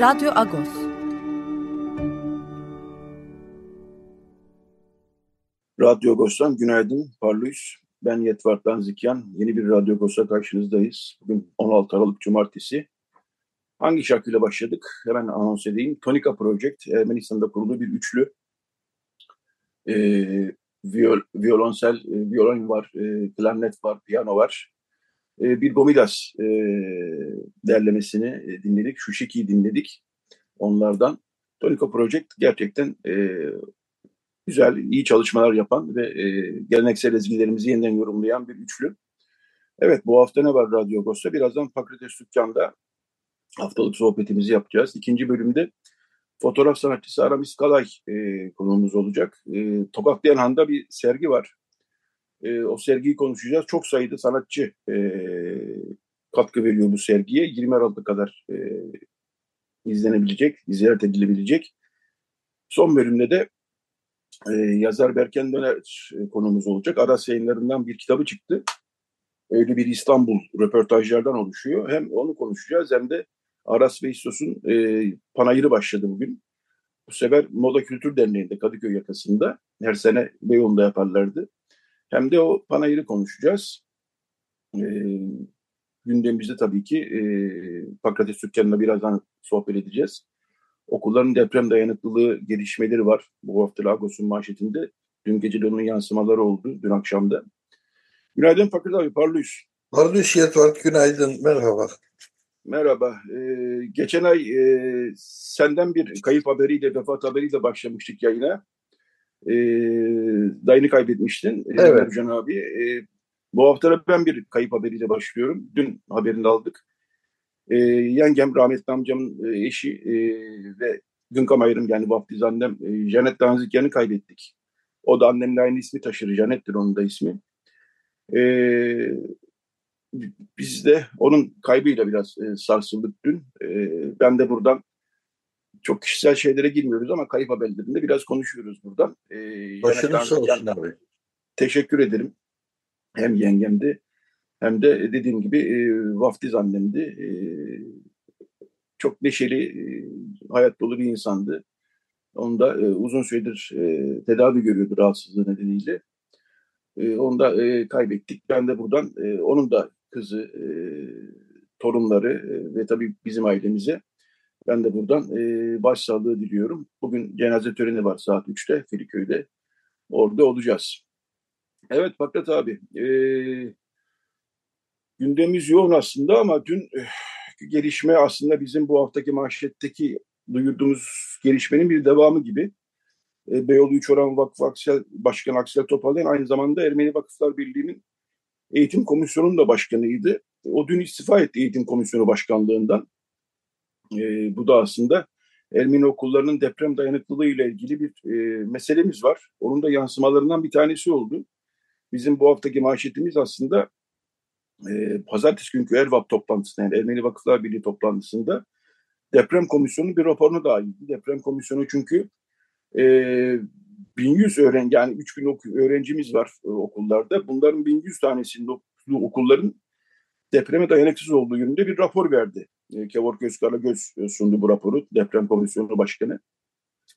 Radyo Agos. Radyo Agos'tan günaydın, parlıyız. Ben Yetvart'tan Zikyan. Yeni bir Radyo Agos'a karşınızdayız. Bugün 16 Aralık Cumartesi. Hangi şarkıyla başladık? Hemen anons edeyim. Tonika Project, Ermenistan'da kurulu bir üçlü. Ee, viol, violonsel, e, violon var, e, klarnet var, piyano var. E, bir Gomilas e, derlemesini e, dinledik. Şu şekiyi dinledik onlardan. Tonika Project gerçekten e, güzel, iyi çalışmalar yapan ve e, geleneksel ezgilerimizi yeniden yorumlayan bir üçlü. Evet bu hafta ne var Radyo Agos'ta? Birazdan Fakrites Dükkan'da haftalık sohbetimizi yapacağız. İkinci bölümde fotoğraf sanatçısı Aramis Kalay e, konuğumuz olacak. E, Tokaklayan Han'da bir sergi var. E, o sergiyi konuşacağız. Çok sayıda sanatçı e, katkı veriyor bu sergiye. 20 Aralık'a kadar e, izlenebilecek, ziyaret edilebilecek. Son bölümde de e, yazar Berken Döner e, konumuz olacak. Aras yayınlarından bir kitabı çıktı. Öyle bir İstanbul röportajlardan oluşuyor. Hem onu konuşacağız hem de Aras ve İstos'un e, panayırı başladı bugün. Bu sefer Moda Kültür Derneği'nde Kadıköy yakasında her sene Beyoğlu'nda yaparlardı. Hem de o panayırı konuşacağız. E, gündemimizde tabii ki e, Pakrates Türkkan'la birazdan sohbet edeceğiz. Okulların deprem dayanıklılığı gelişmeleri var. Bu hafta Lagos'un manşetinde. Dün gece de onun yansımaları oldu. Dün akşamda. Günaydın Fakir abi, parlıyız. Parlıyız Yetvart, günaydın, merhaba. Merhaba. Ee, geçen ay e, senden bir kayıp haberiyle, vefat haberiyle başlamıştık yayına. Ee, dayını kaybetmiştin. Evet. Nurcan abi. Ee, bu hafta da ben bir kayıp haberiyle başlıyorum. Dün haberini aldık. Ee, yengem, rahmetli amcamın e, eşi e, ve Günkam Ayrım yani vaftiz annem e, Janet Danzikyan'ı kaybettik. O da annemle aynı ismi taşır. Janet'tir onun da ismi. Ee, biz de onun kaybıyla biraz e, sarsıldık dün. E, ben de buradan çok kişisel şeylere girmiyoruz ama kayıp haberlerinde biraz konuşuyoruz buradan. E, Başınız sağ olsun abi. Teşekkür ederim. Hem yengemdi hem de dediğim gibi e, vaftiz annemdi. E, çok neşeli, e, hayat dolu bir insandı. Onu da e, uzun süredir e, tedavi görüyordu rahatsızlığı nedeniyle. E, onu da e, kaybettik. Ben de buradan e, onun da kızı, e, torunları e, ve tabii bizim ailemize ben de buradan e, başsağlığı diliyorum. Bugün cenaze töreni var saat 3'te Filiköy'de. Orada olacağız. Evet Fakret abi, e, gündemimiz yoğun aslında ama dün e, gelişme aslında bizim bu haftaki manşetteki duyurduğumuz gelişmenin bir devamı gibi. E, Beyoğlu Üç Oran Vakfı Aksel, Başkanı Aksel Topalayan aynı zamanda Ermeni Vakıflar Birliği'nin eğitim komisyonunun da başkanıydı. O dün istifa etti eğitim komisyonu başkanlığından. E, bu da aslında Ermeni okullarının deprem dayanıklılığı ile ilgili bir e, meselemiz var. Onun da yansımalarından bir tanesi oldu. Bizim bu haftaki manşetimiz aslında e, pazartesi günkü Ervap toplantısında yani Ermeni Vakıflar Birliği toplantısında deprem komisyonu bir raporuna dahildi. Deprem komisyonu çünkü e, 1100 öğrenci yani 3000 öğrencimiz var e, okullarda. Bunların 1100 tanesinin okulların depreme dayanıksız olduğu yönünde bir rapor verdi. E, Kevor Gözkar'a göz sundu bu raporu deprem komisyonu başkanı.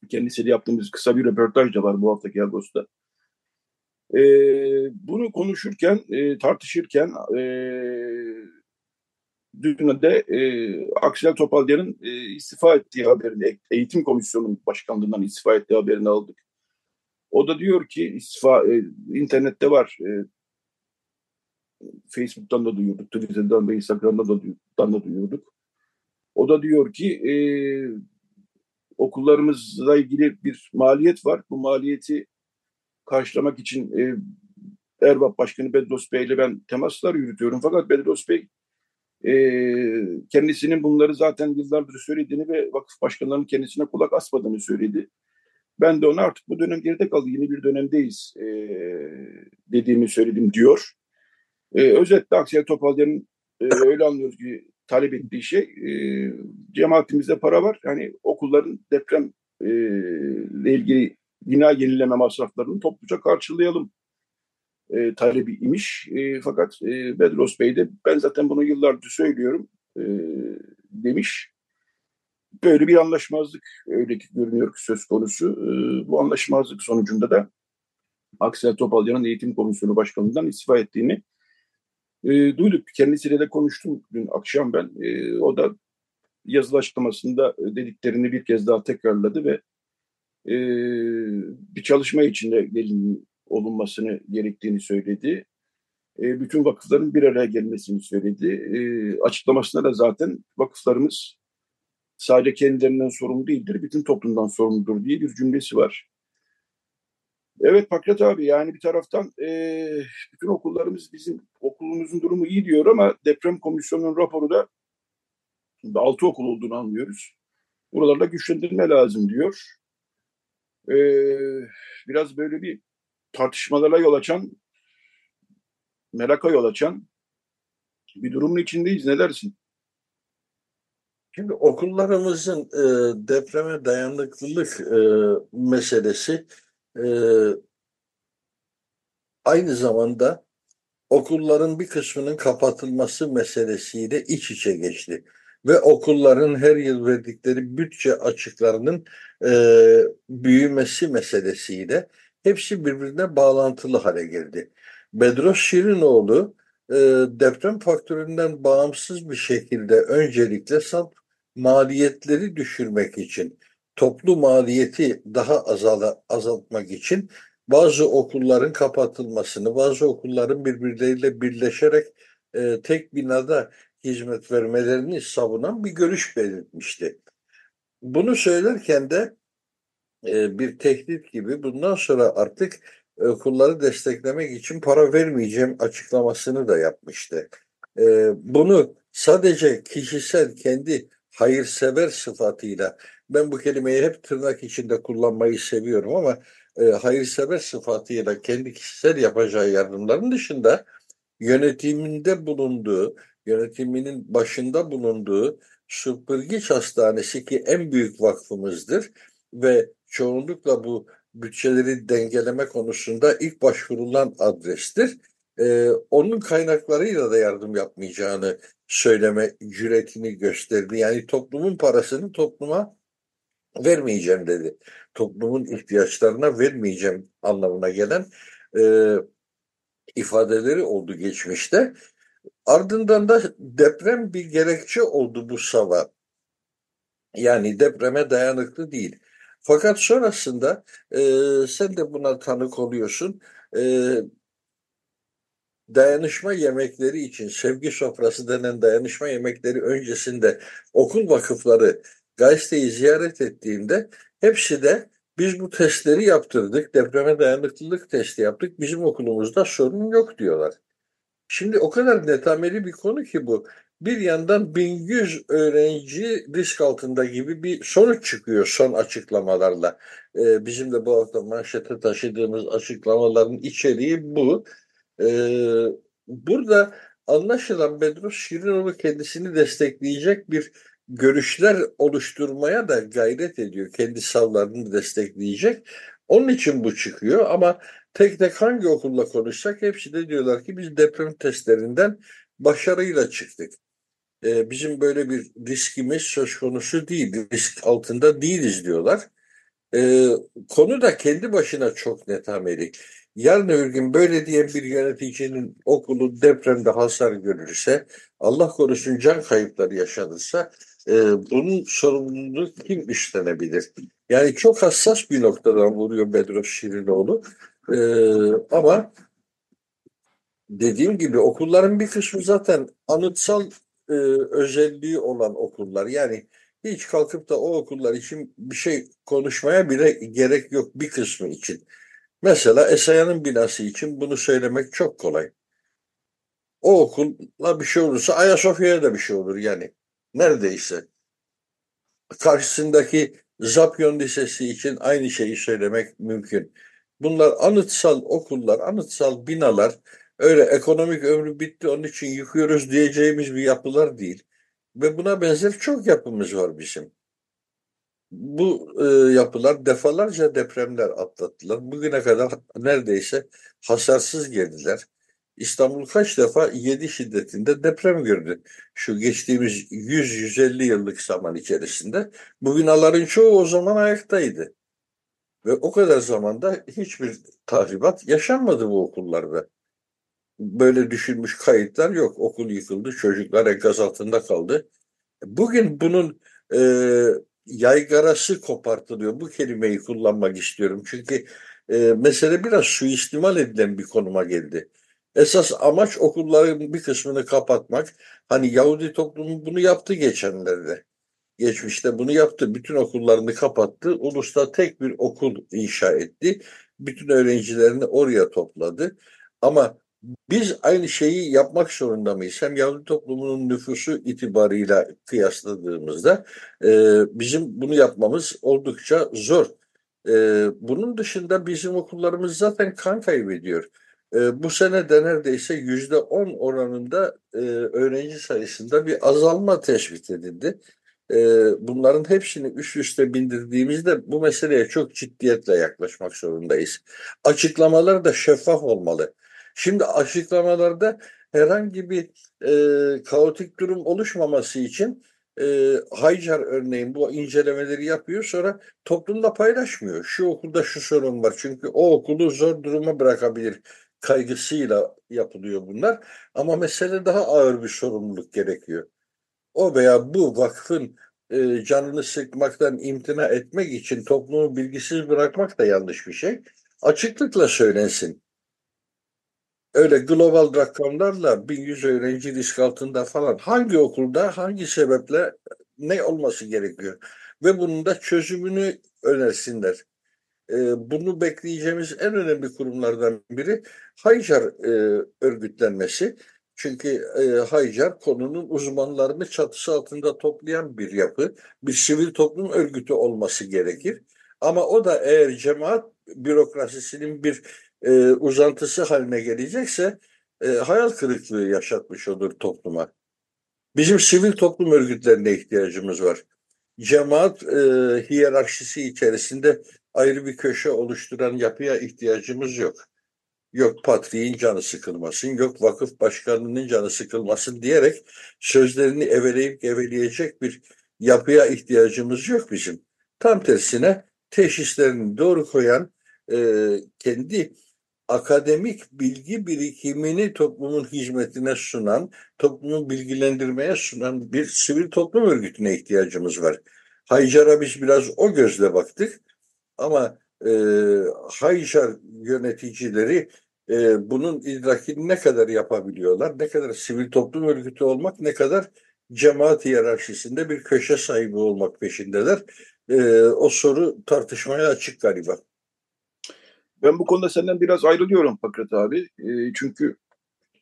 Kendisiyle yaptığımız kısa bir röportaj da var bu haftaki Ağustos'ta. E, bunu konuşurken, e, tartışırken e, dün de e, Aksel Topalyan'ın e, istifa ettiği haberini, eğitim komisyonunun başkanlığından istifa ettiği haberini aldık. O da diyor ki istifa e, internette var. E, Facebook'tan da duyurduk, Twitter'dan ve Instagram'dan da, da duyurduk. O da diyor ki e, okullarımızla ilgili bir maliyet var. Bu maliyeti karşılamak için e, Erbap Başkanı Bedros Bey ile ben temaslar yürütüyorum. Fakat Bedros Bey E, kendisinin bunları zaten yıllardır söylediğini ve vakıf başkanlarının kendisine kulak asmadığını söyledi. Ben de ona artık bu dönem geride kaldı, yeni bir dönemdeyiz e, dediğimi söyledim diyor. E, özetle Aksel Topalcan'ın e, öyle anlıyoruz ki talep ettiği şey e, cemaatimizde para var. Yani okulların deprem e, ile ilgili bina yenileme masraflarını topluca karşılayalım e, talebi imiş. E, fakat e, Bedros Bey de ben zaten bunu yıllardır söylüyorum e, demiş. Böyle bir anlaşmazlık öyle ki görünüyor ki söz konusu. E, bu anlaşmazlık sonucunda da Aksel Topalcan'ın eğitim komisyonu başkanlığından istifa ettiğini e, duyduk. Kendisiyle de konuştum dün akşam ben. E, o da yazılı açıklamasında dediklerini bir kez daha tekrarladı ve e, bir çalışma içinde gelin olunmasını gerektiğini söyledi. E, bütün vakıfların bir araya gelmesini söyledi. E, açıklamasında da zaten vakıflarımız sadece kendilerinden sorumlu değildir, bütün toplumdan sorumludur diye bir cümlesi var. Evet Pakrat abi yani bir taraftan e, bütün okullarımız bizim okulumuzun durumu iyi diyor ama deprem komisyonunun raporu da altı okul olduğunu anlıyoruz. Buralarda güçlendirme lazım diyor. E, biraz böyle bir tartışmalara yol açan, meraka yol açan bir durumun içindeyiz. Ne dersin? Şimdi okullarımızın e, depreme dayanıklılık e, meselesi e, aynı zamanda okulların bir kısmının kapatılması meselesiyle iç içe geçti. Ve okulların her yıl verdikleri bütçe açıklarının e, büyümesi meselesiyle hepsi birbirine bağlantılı hale geldi. Bedros Şirinoğlu e, deprem faktöründen bağımsız bir şekilde öncelikle salt maliyetleri düşürmek için toplu maliyeti daha azala, azaltmak için bazı okulların kapatılmasını, bazı okulların birbirleriyle birleşerek e, tek binada hizmet vermelerini savunan bir görüş belirtmişti. Bunu söylerken de e, bir tehdit gibi bundan sonra artık okulları desteklemek için para vermeyeceğim açıklamasını da yapmıştı. E, bunu sadece kişisel kendi hayırsever sıfatıyla ben bu kelimeyi hep tırnak içinde kullanmayı seviyorum ama e, hayırsever sıfatıyla kendi kişisel yapacağı yardımların dışında yönetiminde bulunduğu, yönetiminin başında bulunduğu Süpürgeç Hastanesi ki en büyük vakfımızdır ve çoğunlukla bu bütçeleri dengeleme konusunda ilk başvurulan adrestir. Ee, onun kaynaklarıyla da yardım yapmayacağını söyleme cüretini gösterdi. Yani toplumun parasını topluma vermeyeceğim dedi. Toplumun ihtiyaçlarına vermeyeceğim anlamına gelen e, ifadeleri oldu geçmişte. Ardından da deprem bir gerekçe oldu bu sava. Yani depreme dayanıklı değil. Fakat sonrasında e, sen de buna tanık oluyorsun. E, dayanışma yemekleri için sevgi sofrası denen dayanışma yemekleri öncesinde okul vakıfları gazeteyi ziyaret ettiğinde hepsi de biz bu testleri yaptırdık, depreme dayanıklılık testi yaptık, bizim okulumuzda sorun yok diyorlar. Şimdi o kadar netameli bir konu ki bu. Bir yandan 1100 öğrenci risk altında gibi bir sonuç çıkıyor son açıklamalarla. Ee, bizim de bu hafta manşete taşıdığımız açıklamaların içeriği bu. Ee, burada anlaşılan Bedros Şirinoğlu kendisini destekleyecek bir görüşler oluşturmaya da gayret ediyor. Kendi savlarını destekleyecek. Onun için bu çıkıyor ama tek tek hangi okulla konuşsak hepsi de diyorlar ki biz deprem testlerinden başarıyla çıktık. Ee, bizim böyle bir riskimiz söz konusu değil, risk altında değiliz diyorlar. Ee, konu da kendi başına çok netameli. Yarın öbür gün böyle diyen bir yöneticinin okulu depremde hasar görürse, Allah korusun can kayıpları yaşanırsa e, bunun sorumluluğunu kim üstlenebilir? Yani çok hassas bir noktadan vuruyor Bedros Şirinoğlu. E, ama dediğim gibi okulların bir kısmı zaten anıtsal e, özelliği olan okullar. Yani hiç kalkıp da o okullar için bir şey konuşmaya bile gerek yok bir kısmı için. Mesela Esaya'nın binası için bunu söylemek çok kolay. O okulla bir şey olursa Ayasofya'ya da bir şey olur yani. Neredeyse. Karşısındaki Zapyon Lisesi için aynı şeyi söylemek mümkün. Bunlar anıtsal okullar, anıtsal binalar, öyle ekonomik ömrü bitti onun için yıkıyoruz diyeceğimiz bir yapılar değil. Ve buna benzer çok yapımız var bizim. Bu e, yapılar defalarca depremler atlattılar. Bugüne kadar neredeyse hasarsız geldiler. İstanbul kaç defa 7 şiddetinde deprem gördü. Şu geçtiğimiz 100-150 yıllık zaman içerisinde bu binaların çoğu o zaman ayaktaydı. Ve o kadar zamanda hiçbir tahribat yaşanmadı bu okullarda. Böyle düşünmüş kayıtlar yok. Okul yıkıldı, çocuklar enkaz altında kaldı. Bugün bunun e, yaygarası kopartılıyor. Bu kelimeyi kullanmak istiyorum. Çünkü e, mesele biraz suistimal edilen bir konuma geldi. Esas amaç okulların bir kısmını kapatmak. Hani Yahudi toplumu bunu yaptı geçenlerde. Geçmişte bunu yaptı. Bütün okullarını kapattı. Ulus'ta tek bir okul inşa etti. Bütün öğrencilerini oraya topladı. Ama biz aynı şeyi yapmak zorunda mıyız? Hem Yahudi toplumunun nüfusu itibarıyla kıyasladığımızda e, bizim bunu yapmamız oldukça zor. E, bunun dışında bizim okullarımız zaten kan kaybediyor. E, bu sene de neredeyse yüzde on oranında e, öğrenci sayısında bir azalma tespit edildi. E, bunların hepsini üst üste bindirdiğimizde bu meseleye çok ciddiyetle yaklaşmak zorundayız. Açıklamalar da şeffaf olmalı. Şimdi açıklamalarda herhangi bir e, kaotik durum oluşmaması için e, Haycar örneğin bu incelemeleri yapıyor sonra toplumda paylaşmıyor. Şu okulda şu sorun var çünkü o okulu zor duruma bırakabilir kaygısıyla yapılıyor bunlar. Ama mesele daha ağır bir sorumluluk gerekiyor. O veya bu vakfın e, canını sıkmaktan imtina etmek için toplumu bilgisiz bırakmak da yanlış bir şey. Açıklıkla söylensin. Öyle global rakamlarla 1100 öğrenci risk altında falan hangi okulda hangi sebeple ne olması gerekiyor? Ve bunun da çözümünü önersinler. Ee, bunu bekleyeceğimiz en önemli kurumlardan biri Haycar e, örgütlenmesi. Çünkü e, Haycar konunun uzmanlarını çatısı altında toplayan bir yapı, bir sivil toplum örgütü olması gerekir. Ama o da eğer cemaat bürokrasisinin bir e, uzantısı haline gelecekse e, hayal kırıklığı yaşatmış olur topluma. Bizim sivil toplum örgütlerine ihtiyacımız var. Cemaat e, hiyerarşisi içerisinde ayrı bir köşe oluşturan yapıya ihtiyacımız yok. Yok patriğin canı sıkılmasın, yok vakıf başkanının canı sıkılmasın diyerek sözlerini eveleyip geveleyecek bir yapıya ihtiyacımız yok bizim. Tam tersine teşhislerini doğru koyan, e, kendi akademik bilgi birikimini toplumun hizmetine sunan, toplumu bilgilendirmeye sunan bir sivil toplum örgütüne ihtiyacımız var. Haycar'a biz biraz o gözle baktık ama e, Haycar yöneticileri e, bunun idrakini ne kadar yapabiliyorlar, ne kadar sivil toplum örgütü olmak, ne kadar cemaat hiyerarşisinde bir köşe sahibi olmak peşindeler. E, o soru tartışmaya açık galiba. Ben bu konuda senden biraz ayrılıyorum Fakret abi. E, çünkü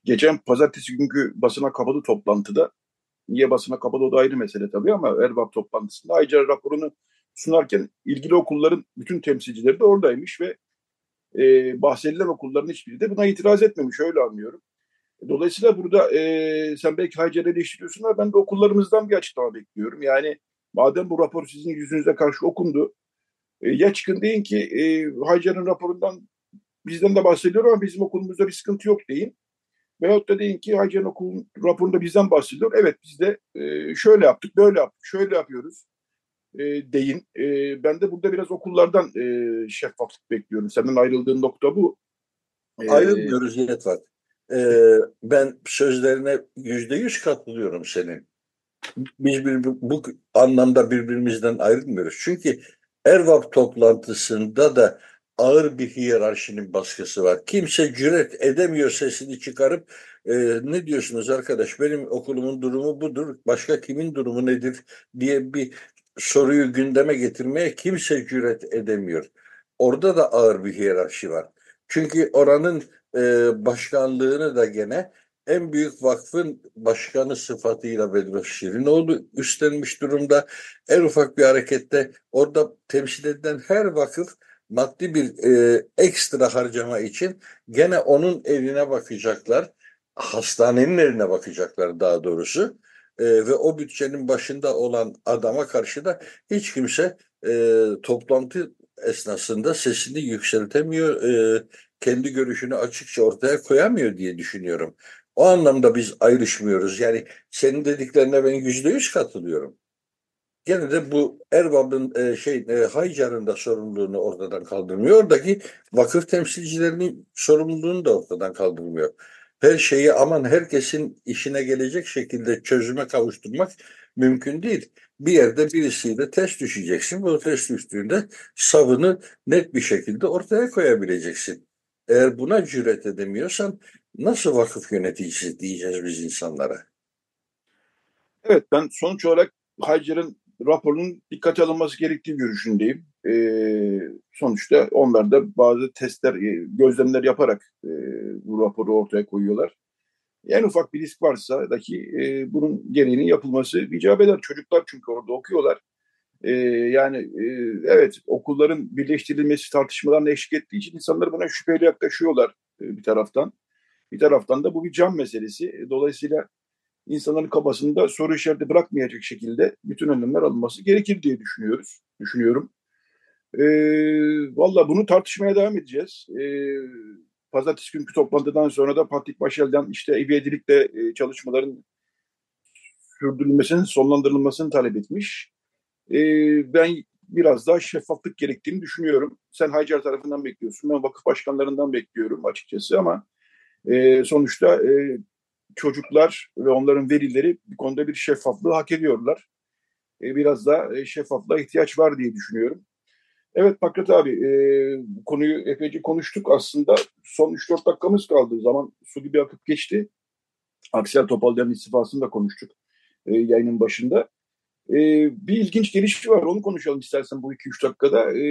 geçen pazartesi günkü basına kapalı toplantıda, niye basına kapalı o da ayrı mesele tabii ama Erbap toplantısında Aycar raporunu sunarken ilgili okulların bütün temsilcileri de oradaymış ve e, bahsedilen okulların hiçbiri de buna itiraz etmemiş öyle anlıyorum. Dolayısıyla burada e, sen belki Haycar'ı eleştiriyorsun ama ben de okullarımızdan bir açıklama bekliyorum. Yani madem bu rapor sizin yüzünüze karşı okundu, ya çıkın deyin ki e, Haycar'ın raporundan bizden de bahsediyor ama bizim okulumuzda bir sıkıntı yok deyin. Veyahut da deyin ki Haycar'ın okulun raporunda bizden bahsediyor. Evet biz de e, şöyle yaptık, böyle yaptık, şöyle yapıyoruz e, deyin. E, ben de burada biraz okullardan e, şeffaflık bekliyorum. Senden ayrıldığın nokta bu. E, Ayrılmıyoruz Yetvat. Ee, ben sözlerine yüzde yüz katılıyorum senin. Biz bir, bu anlamda birbirimizden ayrılmıyoruz. Çünkü Ervap toplantısında da ağır bir hiyerarşinin baskısı var. Kimse cüret edemiyor sesini çıkarıp e, ne diyorsunuz arkadaş benim okulumun durumu budur başka kimin durumu nedir diye bir soruyu gündeme getirmeye kimse cüret edemiyor. Orada da ağır bir hiyerarşi var. Çünkü oranın e, başkanlığını da gene en büyük vakfın başkanı sıfatıyla Bedros Şirinoğlu üstlenmiş durumda. En ufak bir harekette orada temsil edilen her vakıf maddi bir e, ekstra harcama için gene onun eline bakacaklar. Hastanenin eline bakacaklar daha doğrusu. E, ve o bütçenin başında olan adama karşı da hiç kimse e, toplantı esnasında sesini yükseltemiyor, e, kendi görüşünü açıkça ortaya koyamıyor diye düşünüyorum. O anlamda biz ayrışmıyoruz. Yani senin dediklerine ben yüzde yüz katılıyorum. Gene de bu Erbab'ın e, şey e, Haycar'ın da sorumluluğunu ortadan kaldırmıyor. Oradaki vakıf temsilcilerinin sorumluluğunu da ortadan kaldırmıyor. Her şeyi aman herkesin işine gelecek şekilde çözüme kavuşturmak mümkün değil. Bir yerde birisiyle test düşeceksin. Bu test düştüğünde savını net bir şekilde ortaya koyabileceksin. Eğer buna cüret edemiyorsan nasıl vakıf yöneticisi diyeceğiz biz insanlara? Evet ben sonuç olarak Haycer'ın raporunun dikkate alınması gerektiği görüşündeyim. Ee, sonuçta onlar da bazı testler, e, gözlemler yaparak e, bu raporu ortaya koyuyorlar. En ufak bir risk varsa dahi e, bunun gereğinin yapılması icap eder. Çocuklar çünkü orada okuyorlar. E, yani e, evet okulların birleştirilmesi tartışmalarına eşlik ettiği için insanlar buna şüpheyle yaklaşıyorlar e, bir taraftan. Bir taraftan da bu bir can meselesi. Dolayısıyla insanların kafasında soru işareti bırakmayacak şekilde bütün önlemler alınması gerekir diye düşünüyoruz. Düşünüyorum. E, Valla bunu tartışmaya devam edeceğiz. E, pazartesi günkü toplantıdan sonra da Patrik Başel'den işte ivedilikle e, çalışmaların sürdürülmesinin, sonlandırılmasını talep etmiş. E, ben biraz daha şeffaflık gerektiğini düşünüyorum. Sen Haycar tarafından bekliyorsun. Ben vakıf başkanlarından bekliyorum açıkçası ama e, sonuçta e, çocuklar ve onların velileri bu konuda bir şeffaflığı hak ediyorlar. E, biraz daha e, şeffaflığa ihtiyaç var diye düşünüyorum. Evet Pakrat abi e, konuyu epeyce konuştuk aslında. Son 3-4 dakikamız kaldı. Zaman su gibi akıp geçti. Aksel Topalder'in istifasını da konuştuk e, yayının başında. E, bir ilginç gelişme var onu konuşalım istersen bu 2-3 dakikada. E,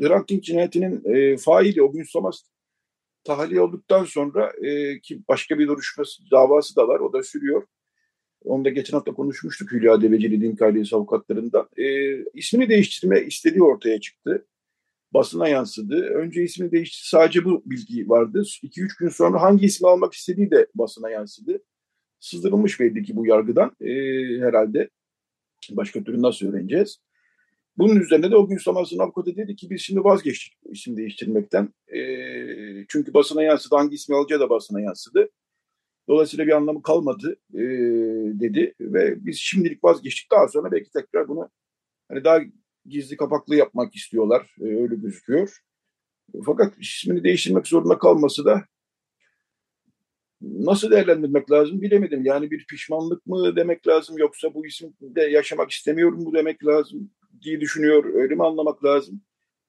Hrant Dink cinayetinin e, faili o gün Samas tahliye olduktan sonra e, ki başka bir duruşması davası da var o da sürüyor. Onu da geçen hafta konuşmuştuk Hülya Deveceli Din Ailesi avukatlarından. E, ismini değiştirme istediği ortaya çıktı. Basına yansıdı. Önce ismini değişti. Sadece bu bilgi vardı. 2-3 gün sonra hangi ismi almak istediği de basına yansıdı. Sızdırılmış belli ki bu yargıdan e, herhalde. Başka türlü nasıl öğreneceğiz? Bunun üzerine de o gün Samas'ın avukatı dedi ki biz şimdi vazgeçtik isim değiştirmekten. E, çünkü basına yansıdı. Hangi ismi alacağı da basına yansıdı. Dolayısıyla bir anlamı kalmadı e, dedi ve biz şimdilik vazgeçtik. Daha sonra belki tekrar bunu hani daha gizli kapaklı yapmak istiyorlar. E, öyle gözüküyor. Fakat ismini değiştirmek zorunda kalması da nasıl değerlendirmek lazım bilemedim. Yani bir pişmanlık mı demek lazım yoksa bu isimde yaşamak istemiyorum mu demek lazım diye düşünüyor. Öyle mi anlamak lazım?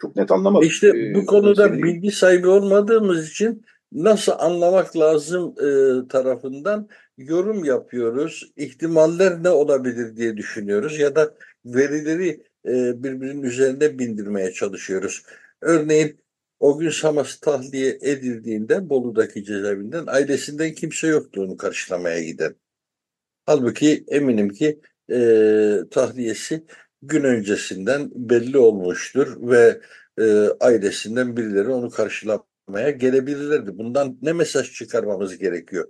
Çok net anlamadım. İşte bu konuda bilgi sahibi olmadığımız için nasıl anlamak lazım e, tarafından yorum yapıyoruz. İhtimaller ne olabilir diye düşünüyoruz ya da verileri e, birbirinin üzerine bindirmeye çalışıyoruz. Örneğin o gün Samas tahliye edildiğinde Bolu'daki cezaevinden ailesinden kimse yoktu onu karşılamaya giden. Halbuki eminim ki e, tahliyesi gün öncesinden belli olmuştur ve e, ailesinden birileri onu karşılamaya gelebilirlerdi. Bundan ne mesaj çıkarmamız gerekiyor?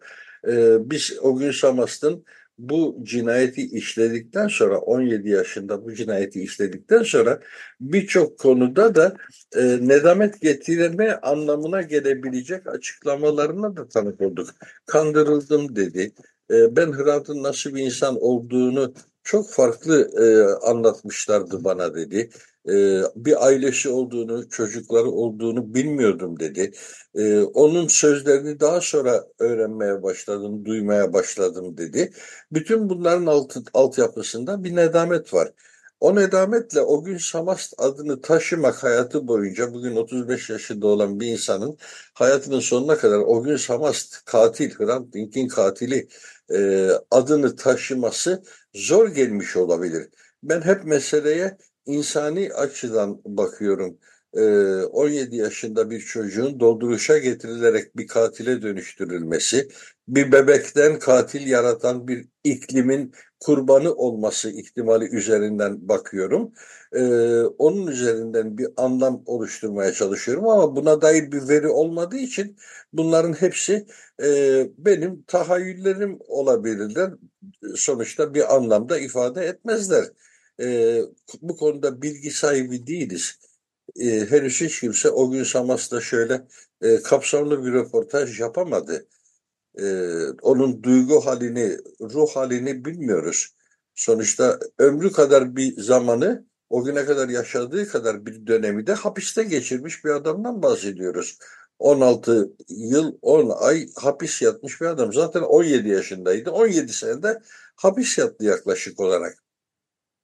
Ee, biz o gün Samast'ın bu cinayeti işledikten sonra 17 yaşında bu cinayeti işledikten sonra birçok konuda da e, nedamet getirme anlamına gelebilecek açıklamalarına da tanık olduk. Kandırıldım dedi. E, ben Hrant'ın nasıl bir insan olduğunu çok farklı e, anlatmışlardı bana dedi e, bir ailesi olduğunu, çocukları olduğunu bilmiyordum dedi. E, onun sözlerini daha sonra öğrenmeye başladım, duymaya başladım dedi. Bütün bunların alt, altyapısında bir nedamet var. O nedametle o gün Samast adını taşımak hayatı boyunca bugün 35 yaşında olan bir insanın hayatının sonuna kadar o gün Samast katil, Hrant Dink'in katili e, adını taşıması zor gelmiş olabilir. Ben hep meseleye insani açıdan bakıyorum. 17 yaşında bir çocuğun dolduruşa getirilerek bir katile dönüştürülmesi, bir bebekten katil yaratan bir iklimin kurbanı olması ihtimali üzerinden bakıyorum. Onun üzerinden bir anlam oluşturmaya çalışıyorum ama buna dair bir veri olmadığı için bunların hepsi benim tahayyüllerim olabilirler. Sonuçta bir anlamda ifade etmezler. Bu konuda bilgi sahibi değiliz e, henüz hiç kimse o gün Samas'ta şöyle e, kapsamlı bir röportaj yapamadı. E, onun duygu halini, ruh halini bilmiyoruz. Sonuçta ömrü kadar bir zamanı, o güne kadar yaşadığı kadar bir dönemi de hapiste geçirmiş bir adamdan bahsediyoruz. 16 yıl 10 ay hapis yatmış bir adam. Zaten 17 yaşındaydı. 17 senede hapis yattı yaklaşık olarak.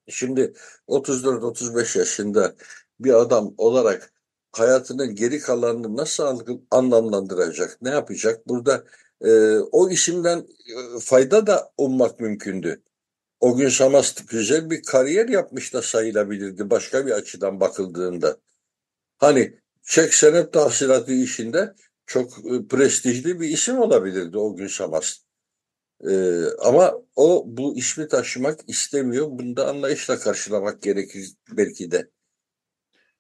Şimdi 34-35 yaşında bir adam olarak hayatının geri kalanını nasıl anlamlandıracak, ne yapacak? Burada e, o isimden e, fayda da ummak mümkündü. O gün Samas güzel bir kariyer yapmış da sayılabilirdi başka bir açıdan bakıldığında. Hani çek senet tahsilatı işinde çok e, prestijli bir isim olabilirdi o gün Samas. Ee, ama o bu ismi taşımak istemiyor. Bunu da anlayışla karşılamak gerekir belki de.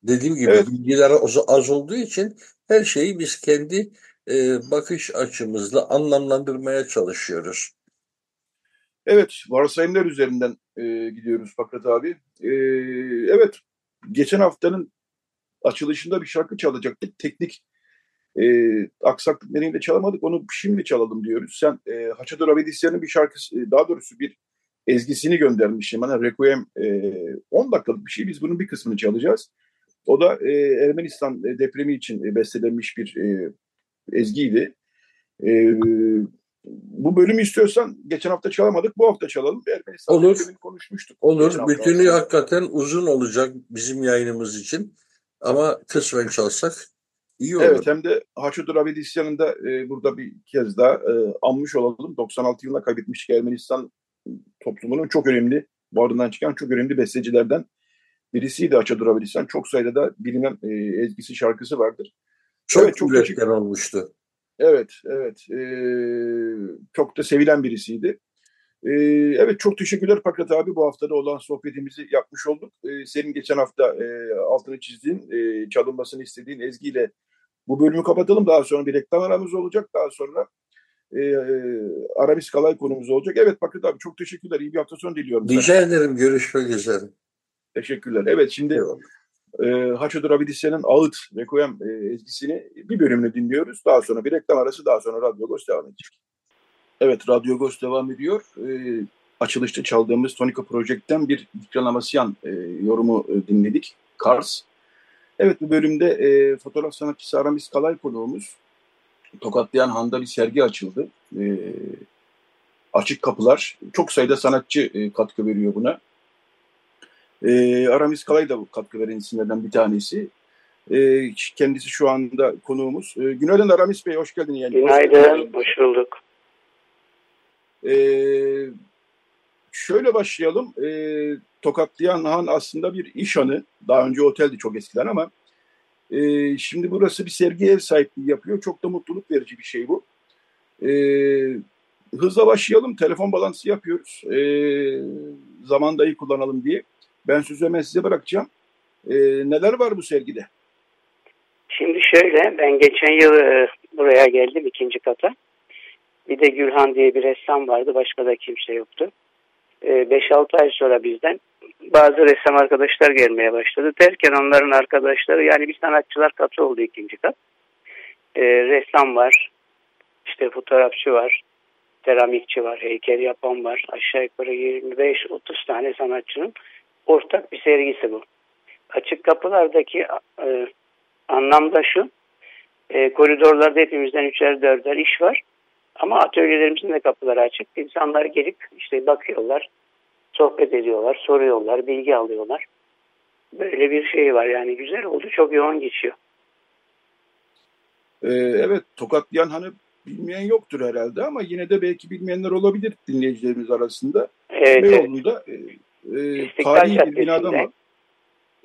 Dediğim gibi evet. bilgiler az olduğu için her şeyi biz kendi e, bakış açımızla anlamlandırmaya çalışıyoruz. Evet, varsayımlar üzerinden e, gidiyoruz Fakret abi. E, evet, geçen haftanın açılışında bir şarkı çalacaktık. Teknik e, aksaklık nedeniyle çalamadık. Onu şimdi çalalım diyoruz. Sen e, Haçador Avedisyan'ın bir şarkısı, e, daha doğrusu bir ezgisini göndermişsin bana. Requiem e, 10 dakikalık bir şey. Biz bunun bir kısmını çalacağız. O da e, Ermenistan depremi için e, bestelenmiş bir e, ezgiydi. E, bu bölümü istiyorsan geçen hafta çalamadık, bu hafta çalalım. Ermenistan Olur. konuşmuştuk. Olur. Bütünü hakikaten uzun olacak bizim yayınımız için. Ama kısmen çalsak iyi olur. Evet hem de Haçudur Abedisyan'ın da e, burada bir kez daha e, anmış olalım. 96 yılında kaybetmiştik Ermenistan toplumunun çok önemli, varlığından çıkan çok önemli bestecilerden birisiydi Açadur Abedisyan. Çok sayıda da bilinen e, ezgisi şarkısı vardır. Çok, evet, çok üretken olmuştu. Evet, evet. E, çok da sevilen birisiydi. E, evet, çok teşekkürler Pakrat abi. Bu haftada olan sohbetimizi yapmış olduk. E, senin geçen hafta e, altını çizdiğin, e, çalınmasını istediğin ezgiyle bu bölümü kapatalım. Daha sonra bir reklam aramız olacak. Daha sonra e, e, Arabisk Alay konumuz olacak. Evet Pakrat abi çok teşekkürler. İyi bir hafta sonu diliyorum. Rica ederim. Görüşmek üzere. Teşekkürler. Evet şimdi e, Haçodur Abidisye'nin Ağıt Requiem e, ezgisini bir bölümünü dinliyoruz. Daha sonra bir reklam arası daha sonra Radyo Ghost devam edecek. Evet Radyo Ghost devam ediyor. E, açılışta çaldığımız Tonika Project'ten bir Dikran Amasyan e, yorumu e, dinledik. Kars. Evet bu bölümde e, fotoğraf sanatçısı Aramis Kalay konuğumuz. Tokatlayan Han'da bir sergi açıldı. E, açık kapılar. Çok sayıda sanatçı e, katkı veriyor buna. E, Aramis Kalay da bu katkı veren isimlerden bir tanesi. E, kendisi şu anda konuğumuz. E, günaydın Aramis Bey, hoş geldin. Yani. Günaydın, hoş bulduk. E, şöyle başlayalım. E, Tokatlayan Han aslında bir iş hanı. Daha önce oteldi çok eskiden ama e, şimdi burası bir sergi ev sahipliği yapıyor. Çok da mutluluk verici bir şey bu. E, hızla başlayalım. Telefon balansı yapıyoruz. E, zamanda iyi kullanalım diye. Ben sözü hemen size bırakacağım. E, neler var bu sergide? Şimdi şöyle, ben geçen yıl e, buraya geldim ikinci kata. Bir de Gülhan diye bir ressam vardı, başka da kimse yoktu. 5-6 e, ay sonra bizden bazı ressam arkadaşlar gelmeye başladı. Derken onların arkadaşları, yani bir sanatçılar katı oldu ikinci kat. E, ressam var, işte fotoğrafçı var, seramikçi var, heykel yapan var. Aşağı yukarı 25-30 tane sanatçının ortak bir sergisi bu. Açık kapılardaki e, anlamda şu, e, koridorlarda hepimizden üçer dörder iş var. Ama atölyelerimizin de kapıları açık. İnsanlar gelip işte bakıyorlar, sohbet ediyorlar, soruyorlar, bilgi alıyorlar. Böyle bir şey var yani güzel oldu, çok yoğun geçiyor. Ee, evet, Tokatlayan hani bilmeyen yoktur herhalde ama yine de belki bilmeyenler olabilir dinleyicilerimiz arasında. Evet. Beyoğlu'nda e, tarihi bir binadan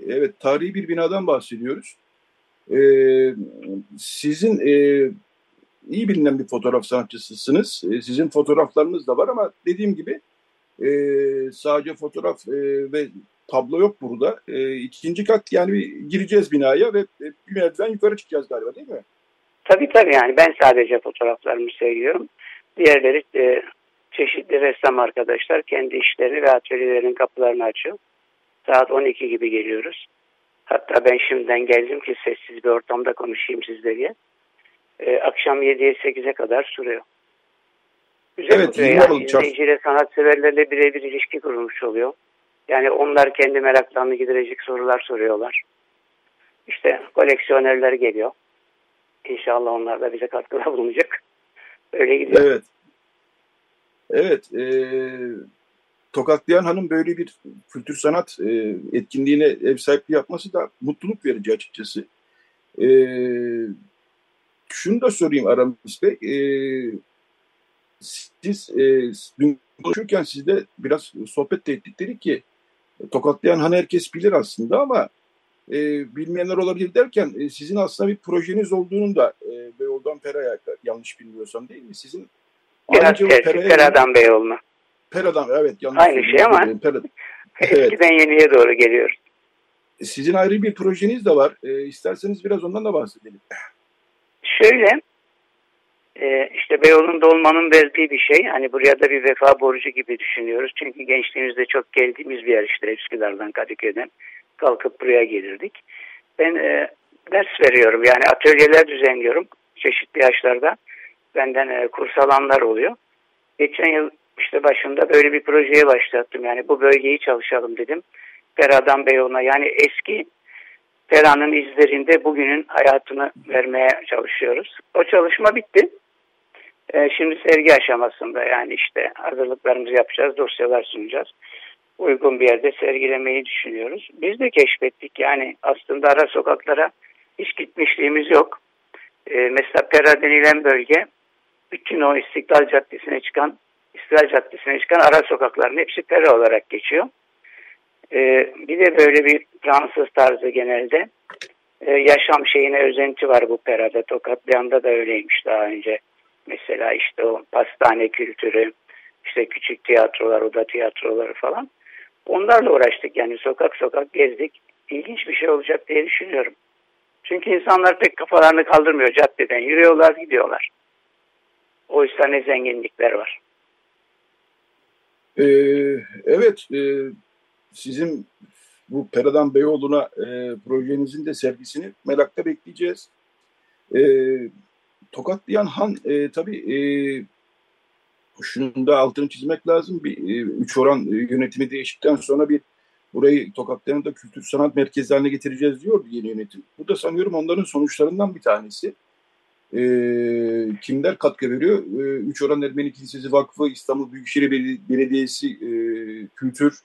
Evet, tarihi bir binadan bahsediyoruz. E, sizin e, iyi bilinen bir fotoğraf sanatçısısınız. E, sizin fotoğraflarınız da var ama dediğim gibi e, sadece fotoğraf e, ve tablo yok burada. E, ikinci kat yani bir gireceğiz binaya ve e, bir merdiven yukarı çıkacağız galiba değil mi? Tabii tabii yani ben sadece fotoğraflarımı seviyorum. Diğerleri e, çeşitli ressam arkadaşlar kendi işlerini ve atölyelerin kapılarını açıyor. Saat 12 gibi geliyoruz. Hatta ben şimdiden geldim ki sessiz bir ortamda konuşayım sizle E, akşam 7'ye 8'e kadar sürüyor. Güzel evet, oluyor yani. İzleyiciyle, sanatseverlerle birebir ilişki kurulmuş oluyor. Yani onlar kendi meraklarını giderecek sorular soruyorlar. İşte koleksiyonerler geliyor. İnşallah onlar da bize katkıda bulunacak. Öyle gidiyor. Evet. Evet. E, Tokatlayan Hanım böyle bir kültür sanat e, etkinliğine ev sahipliği yapması da mutluluk verici açıkçası. E, şunu da sorayım Aramis Bey. E, siz e, dün konuşurken sizde biraz sohbet de ettik dedik ki Tokatlayan Hanı herkes bilir aslında ama e, bilmeyenler olabilir derken e, sizin aslında bir projeniz olduğunu da e, Beyoğlu'dan Pera'ya yanlış bilmiyorsam değil mi? Sizin Biraz tersi Pera'dan Beyoğlu'na. Pera'dan evet. Yanlış Aynı şey ama eskiden yeniye doğru geliyoruz. Sizin ayrı bir projeniz de var. E, isterseniz biraz ondan da bahsedelim. Şöyle e, işte Beyoğlu'nda olmanın verdiği bir şey. Hani buraya da bir vefa borcu gibi düşünüyoruz. Çünkü gençliğimizde çok geldiğimiz bir yer işte Üsküdar'dan Kadıköy'den kalkıp buraya gelirdik. Ben e, ders veriyorum yani atölyeler düzenliyorum çeşitli yaşlarda. Benden e, kurs alanlar oluyor. Geçen yıl işte başında böyle bir projeye başlattım. Yani bu bölgeyi çalışalım dedim. Pera'dan Beyoğlu'na yani eski Pera'nın izlerinde bugünün hayatını vermeye çalışıyoruz. O çalışma bitti. Ee, şimdi sergi aşamasında yani işte hazırlıklarımızı yapacağız, dosyalar sunacağız. Uygun bir yerde sergilemeyi düşünüyoruz. Biz de keşfettik yani aslında ara sokaklara hiç gitmişliğimiz yok. Ee, mesela Pera denilen bölge bütün o İstiklal Caddesi'ne çıkan İstiklal Caddesi'ne çıkan ara sokakların hepsi Pera olarak geçiyor. Ee, bir de böyle bir Fransız tarzı genelde ee, yaşam şeyine özenti var bu Pera'da. Tokatlayan'da da öyleymiş daha önce. Mesela işte o pastane kültürü, işte küçük tiyatrolar, oda tiyatroları falan. Onlarla uğraştık yani sokak sokak gezdik. İlginç bir şey olacak diye düşünüyorum. Çünkü insanlar pek kafalarını kaldırmıyor caddeden. Yürüyorlar, gidiyorlar. Oysa ne zenginlikler var. Ee, evet, e, sizin bu Peradan Beyoğlu'na e, projenizin de sergisini merakla bekleyeceğiz. E, Tokatlayan Han e, tabii e, şunun da altını çizmek lazım. Bir e, üç oran e, yönetimi değiştikten sonra bir burayı Tokatlayan'ı da kültür sanat merkezi haline getireceğiz diyor yeni yönetim. Bu da sanıyorum onların sonuçlarından bir tanesi. E, kimler katkı veriyor? E, üç Oran Ermeni Kilisesi Vakfı, İstanbul Büyükşehir Belediyesi e, Kültür,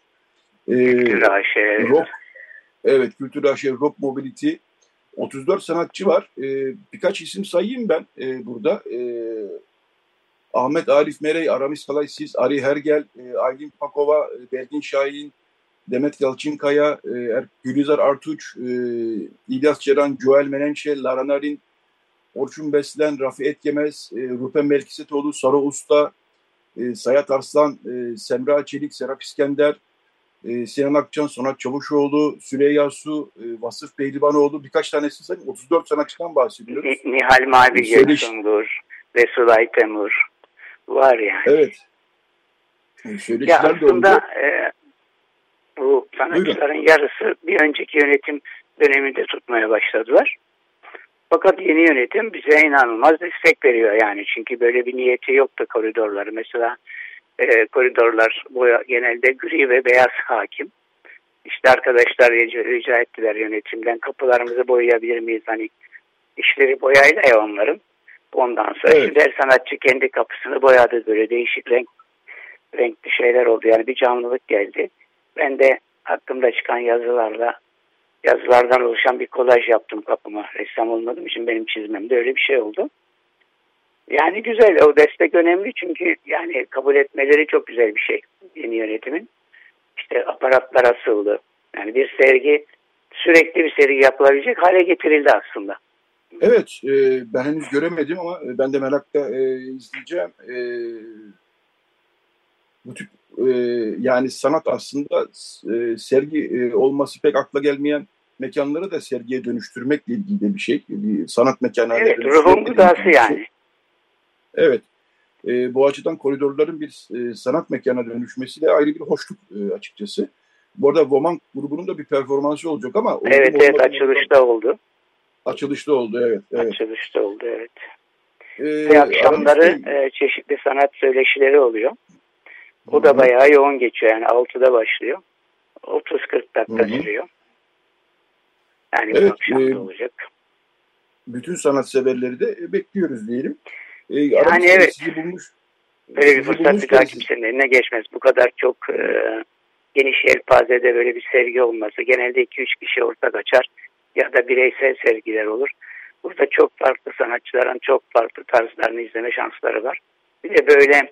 e, Kültür AŞ. Rock, evet Kültür AŞ, Rock Mobility, 34 sanatçı var. E, birkaç isim sayayım ben e, burada. E, Ahmet Arif Merey, Aramis Kalaysiz, Ari Hergel, e, Aylin Pakova, e, Belgin Şahin, Demet Yalçınkaya, e, er, Gülizar Artuç, e, İlyas Ceren, Joel Menenşe, Lara Narin, Orçun Beslen, Rafi Etkemez, e, Rupen Melkisetoğlu, Sarı Usta, e, Sayat Arslan, e, Semra Çelik, Serap İskender, e, Sinan Akçan, Sonat Çavuşoğlu, Süleyya Su, e, Vasıf Pehlivanoğlu birkaç tanesi sayayım. 34 sanatçıdan bahsediyoruz. Nihal Mavi Göksungur, Resulay Temur var yani. Evet. Ya aslında e, bu sanatçıların Buyurun. yarısı bir önceki yönetim döneminde tutmaya başladılar. Fakat yeni yönetim bize inanılmaz destek veriyor yani. Çünkü böyle bir niyeti yoktu koridorları. Mesela e, koridorlar boya genelde gri ve beyaz hakim. İşte arkadaşlar rica, rica ettiler yönetimden kapılarımızı boyayabilir miyiz? Hani işleri boyayla ya onların. Ondan sonra evet. şimdi her sanatçı kendi kapısını boyadı böyle değişik renk renkli şeyler oldu. Yani bir canlılık geldi. Ben de aklımda çıkan yazılarla yazılardan oluşan bir kolaj yaptım kapıma. Ressam olmadığım için benim çizmemde öyle bir şey oldu. Yani güzel o destek önemli çünkü yani kabul etmeleri çok güzel bir şey yeni yönetimin. İşte aparatlar asıldı. Yani bir sergi sürekli bir seri yapılabilecek hale getirildi aslında. Evet, e, ben henüz göremedim ama ben de merakla e, izleyeceğim. E, bu tip e, yani sanat aslında e, sergi e, olması pek akla gelmeyen mekanları da sergiye dönüştürmekle ilgili de bir şey. Bir sanat mekanı. Evet, ruhun gıdası şey. yani. Evet. E, bu açıdan koridorların bir e, sanat mekana dönüşmesi de ayrı bir hoşluk e, açıkçası. Bu arada Voman grubunun da bir performansı olacak ama... Evet, evet açılışta oldu. Açılışta oldu, evet. evet. Açılışta oldu, evet. Ee, Ve akşamları e, çeşitli sanat söyleşileri oluyor. O da bayağı yoğun geçiyor yani 6'da başlıyor. 30-40 dakika Hı-hı. sürüyor. Yani evet, akşam e, olacak. Bütün sanatseverleri de bekliyoruz diyelim. E, yani evet. Sizi bulmuş, böyle bir fırsat bir daha kimsenin eline geçmez. Bu kadar çok e, geniş yelpazede böyle bir sergi olması. Genelde 2-3 kişi ortak açar ya da bireysel sergiler olur. Burada çok farklı sanatçıların çok farklı tarzlarını izleme şansları var. Bir de böyle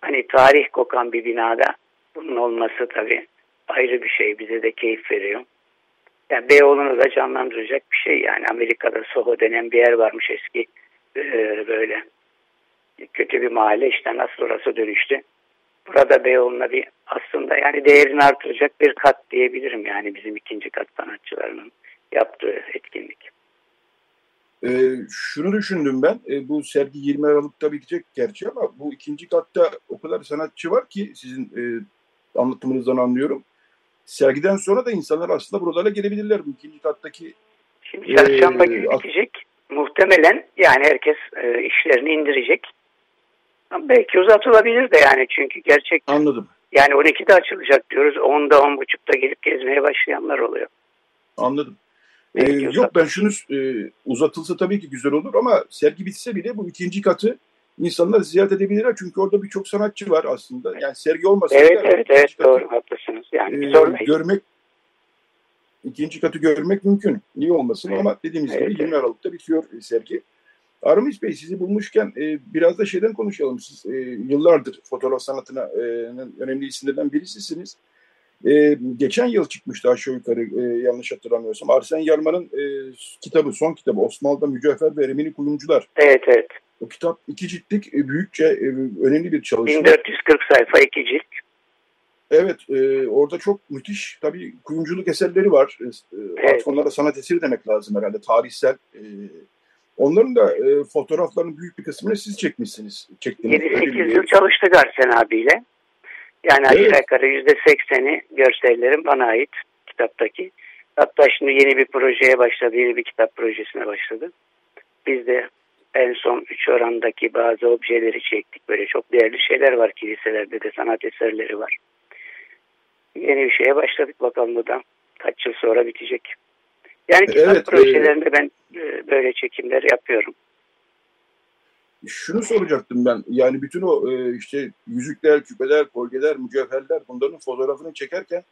hani tarih kokan bir binada bunun olması tabii ayrı bir şey. Bize de keyif veriyor. Yani Beyoğlu'nu da canlandıracak bir şey yani. Amerika'da Soho denen bir yer varmış eski ee, böyle kötü bir mahalle işte nasıl orası dönüştü. Burada Beyoğlu'na bir aslında yani değerini artıracak bir kat diyebilirim yani bizim ikinci kat sanatçılarının yaptığı etkinlik. E, şunu düşündüm ben, e, bu sergi 20 Aralık'ta bitecek gerçi ama bu ikinci katta o kadar sanatçı var ki sizin e, anlatımınızdan anlıyorum. Sergiden sonra da insanlar aslında buralara gelebilirler bu ikinci kattaki. Şimdi çarşamba e, günü bitecek. Muhtemelen yani herkes e, işlerini indirecek. Ama belki uzatılabilir de yani çünkü gerçek. Anladım. Yani 12'de açılacak diyoruz. 10'da 10.30'da gelip gezmeye başlayanlar oluyor. Anladım. Ee, yok ben şunu e, uzatılsa tabii ki güzel olur ama sergi bitse bile bu ikinci katı insanlar ziyaret edebilirler çünkü orada birçok sanatçı var aslında. Yani sergi olmasa Evet da, evet evet katı, doğru haklısınız. Yani e, görmek ikinci katı görmek mümkün. Niye olmasın evet. ama dediğimiz evet. gibi 20 Aralık'ta bitiyor sergi. Aramis Bey sizi bulmuşken e, biraz da şeyden konuşalım. Siz e, yıllardır fotoğraf sanatına e, önemli isimlerden birisisiniz. E, geçen yıl çıkmıştı aşağı yukarı e, yanlış hatırlamıyorsam. Arsen Yarman'ın e, kitabı, son kitabı Osmanlı'da Mücevher ve Ermeni Kuyumcular. Evet, evet. O kitap iki ciltlik, e, büyükçe e, önemli bir çalışma. 1440 sayfa iki cilt. Evet, e, orada çok müthiş tabii kuyumculuk eserleri var. E, evet. onlara sanat eseri demek lazım herhalde, tarihsel. E, onların da e, fotoğraflarının büyük bir kısmını siz çekmişsiniz. 7-8 yıl çalıştık Arsen abiyle. Yani aşağı yukarı yüzde sekseni görsellerim bana ait kitaptaki. Hatta şimdi yeni bir projeye başladı, yeni bir kitap projesine başladı. Biz de en son üç orandaki bazı objeleri çektik. Böyle çok değerli şeyler var kiliselerde de sanat eserleri var. Yeni bir şeye başladık bakalım bu da kaç yıl sonra bitecek. Yani kitap evet, projelerinde e... ben böyle çekimler yapıyorum. Şunu soracaktım ben. Yani bütün o e, işte yüzükler, küpeler, kolyeler, mücevherler bunların fotoğrafını çekerken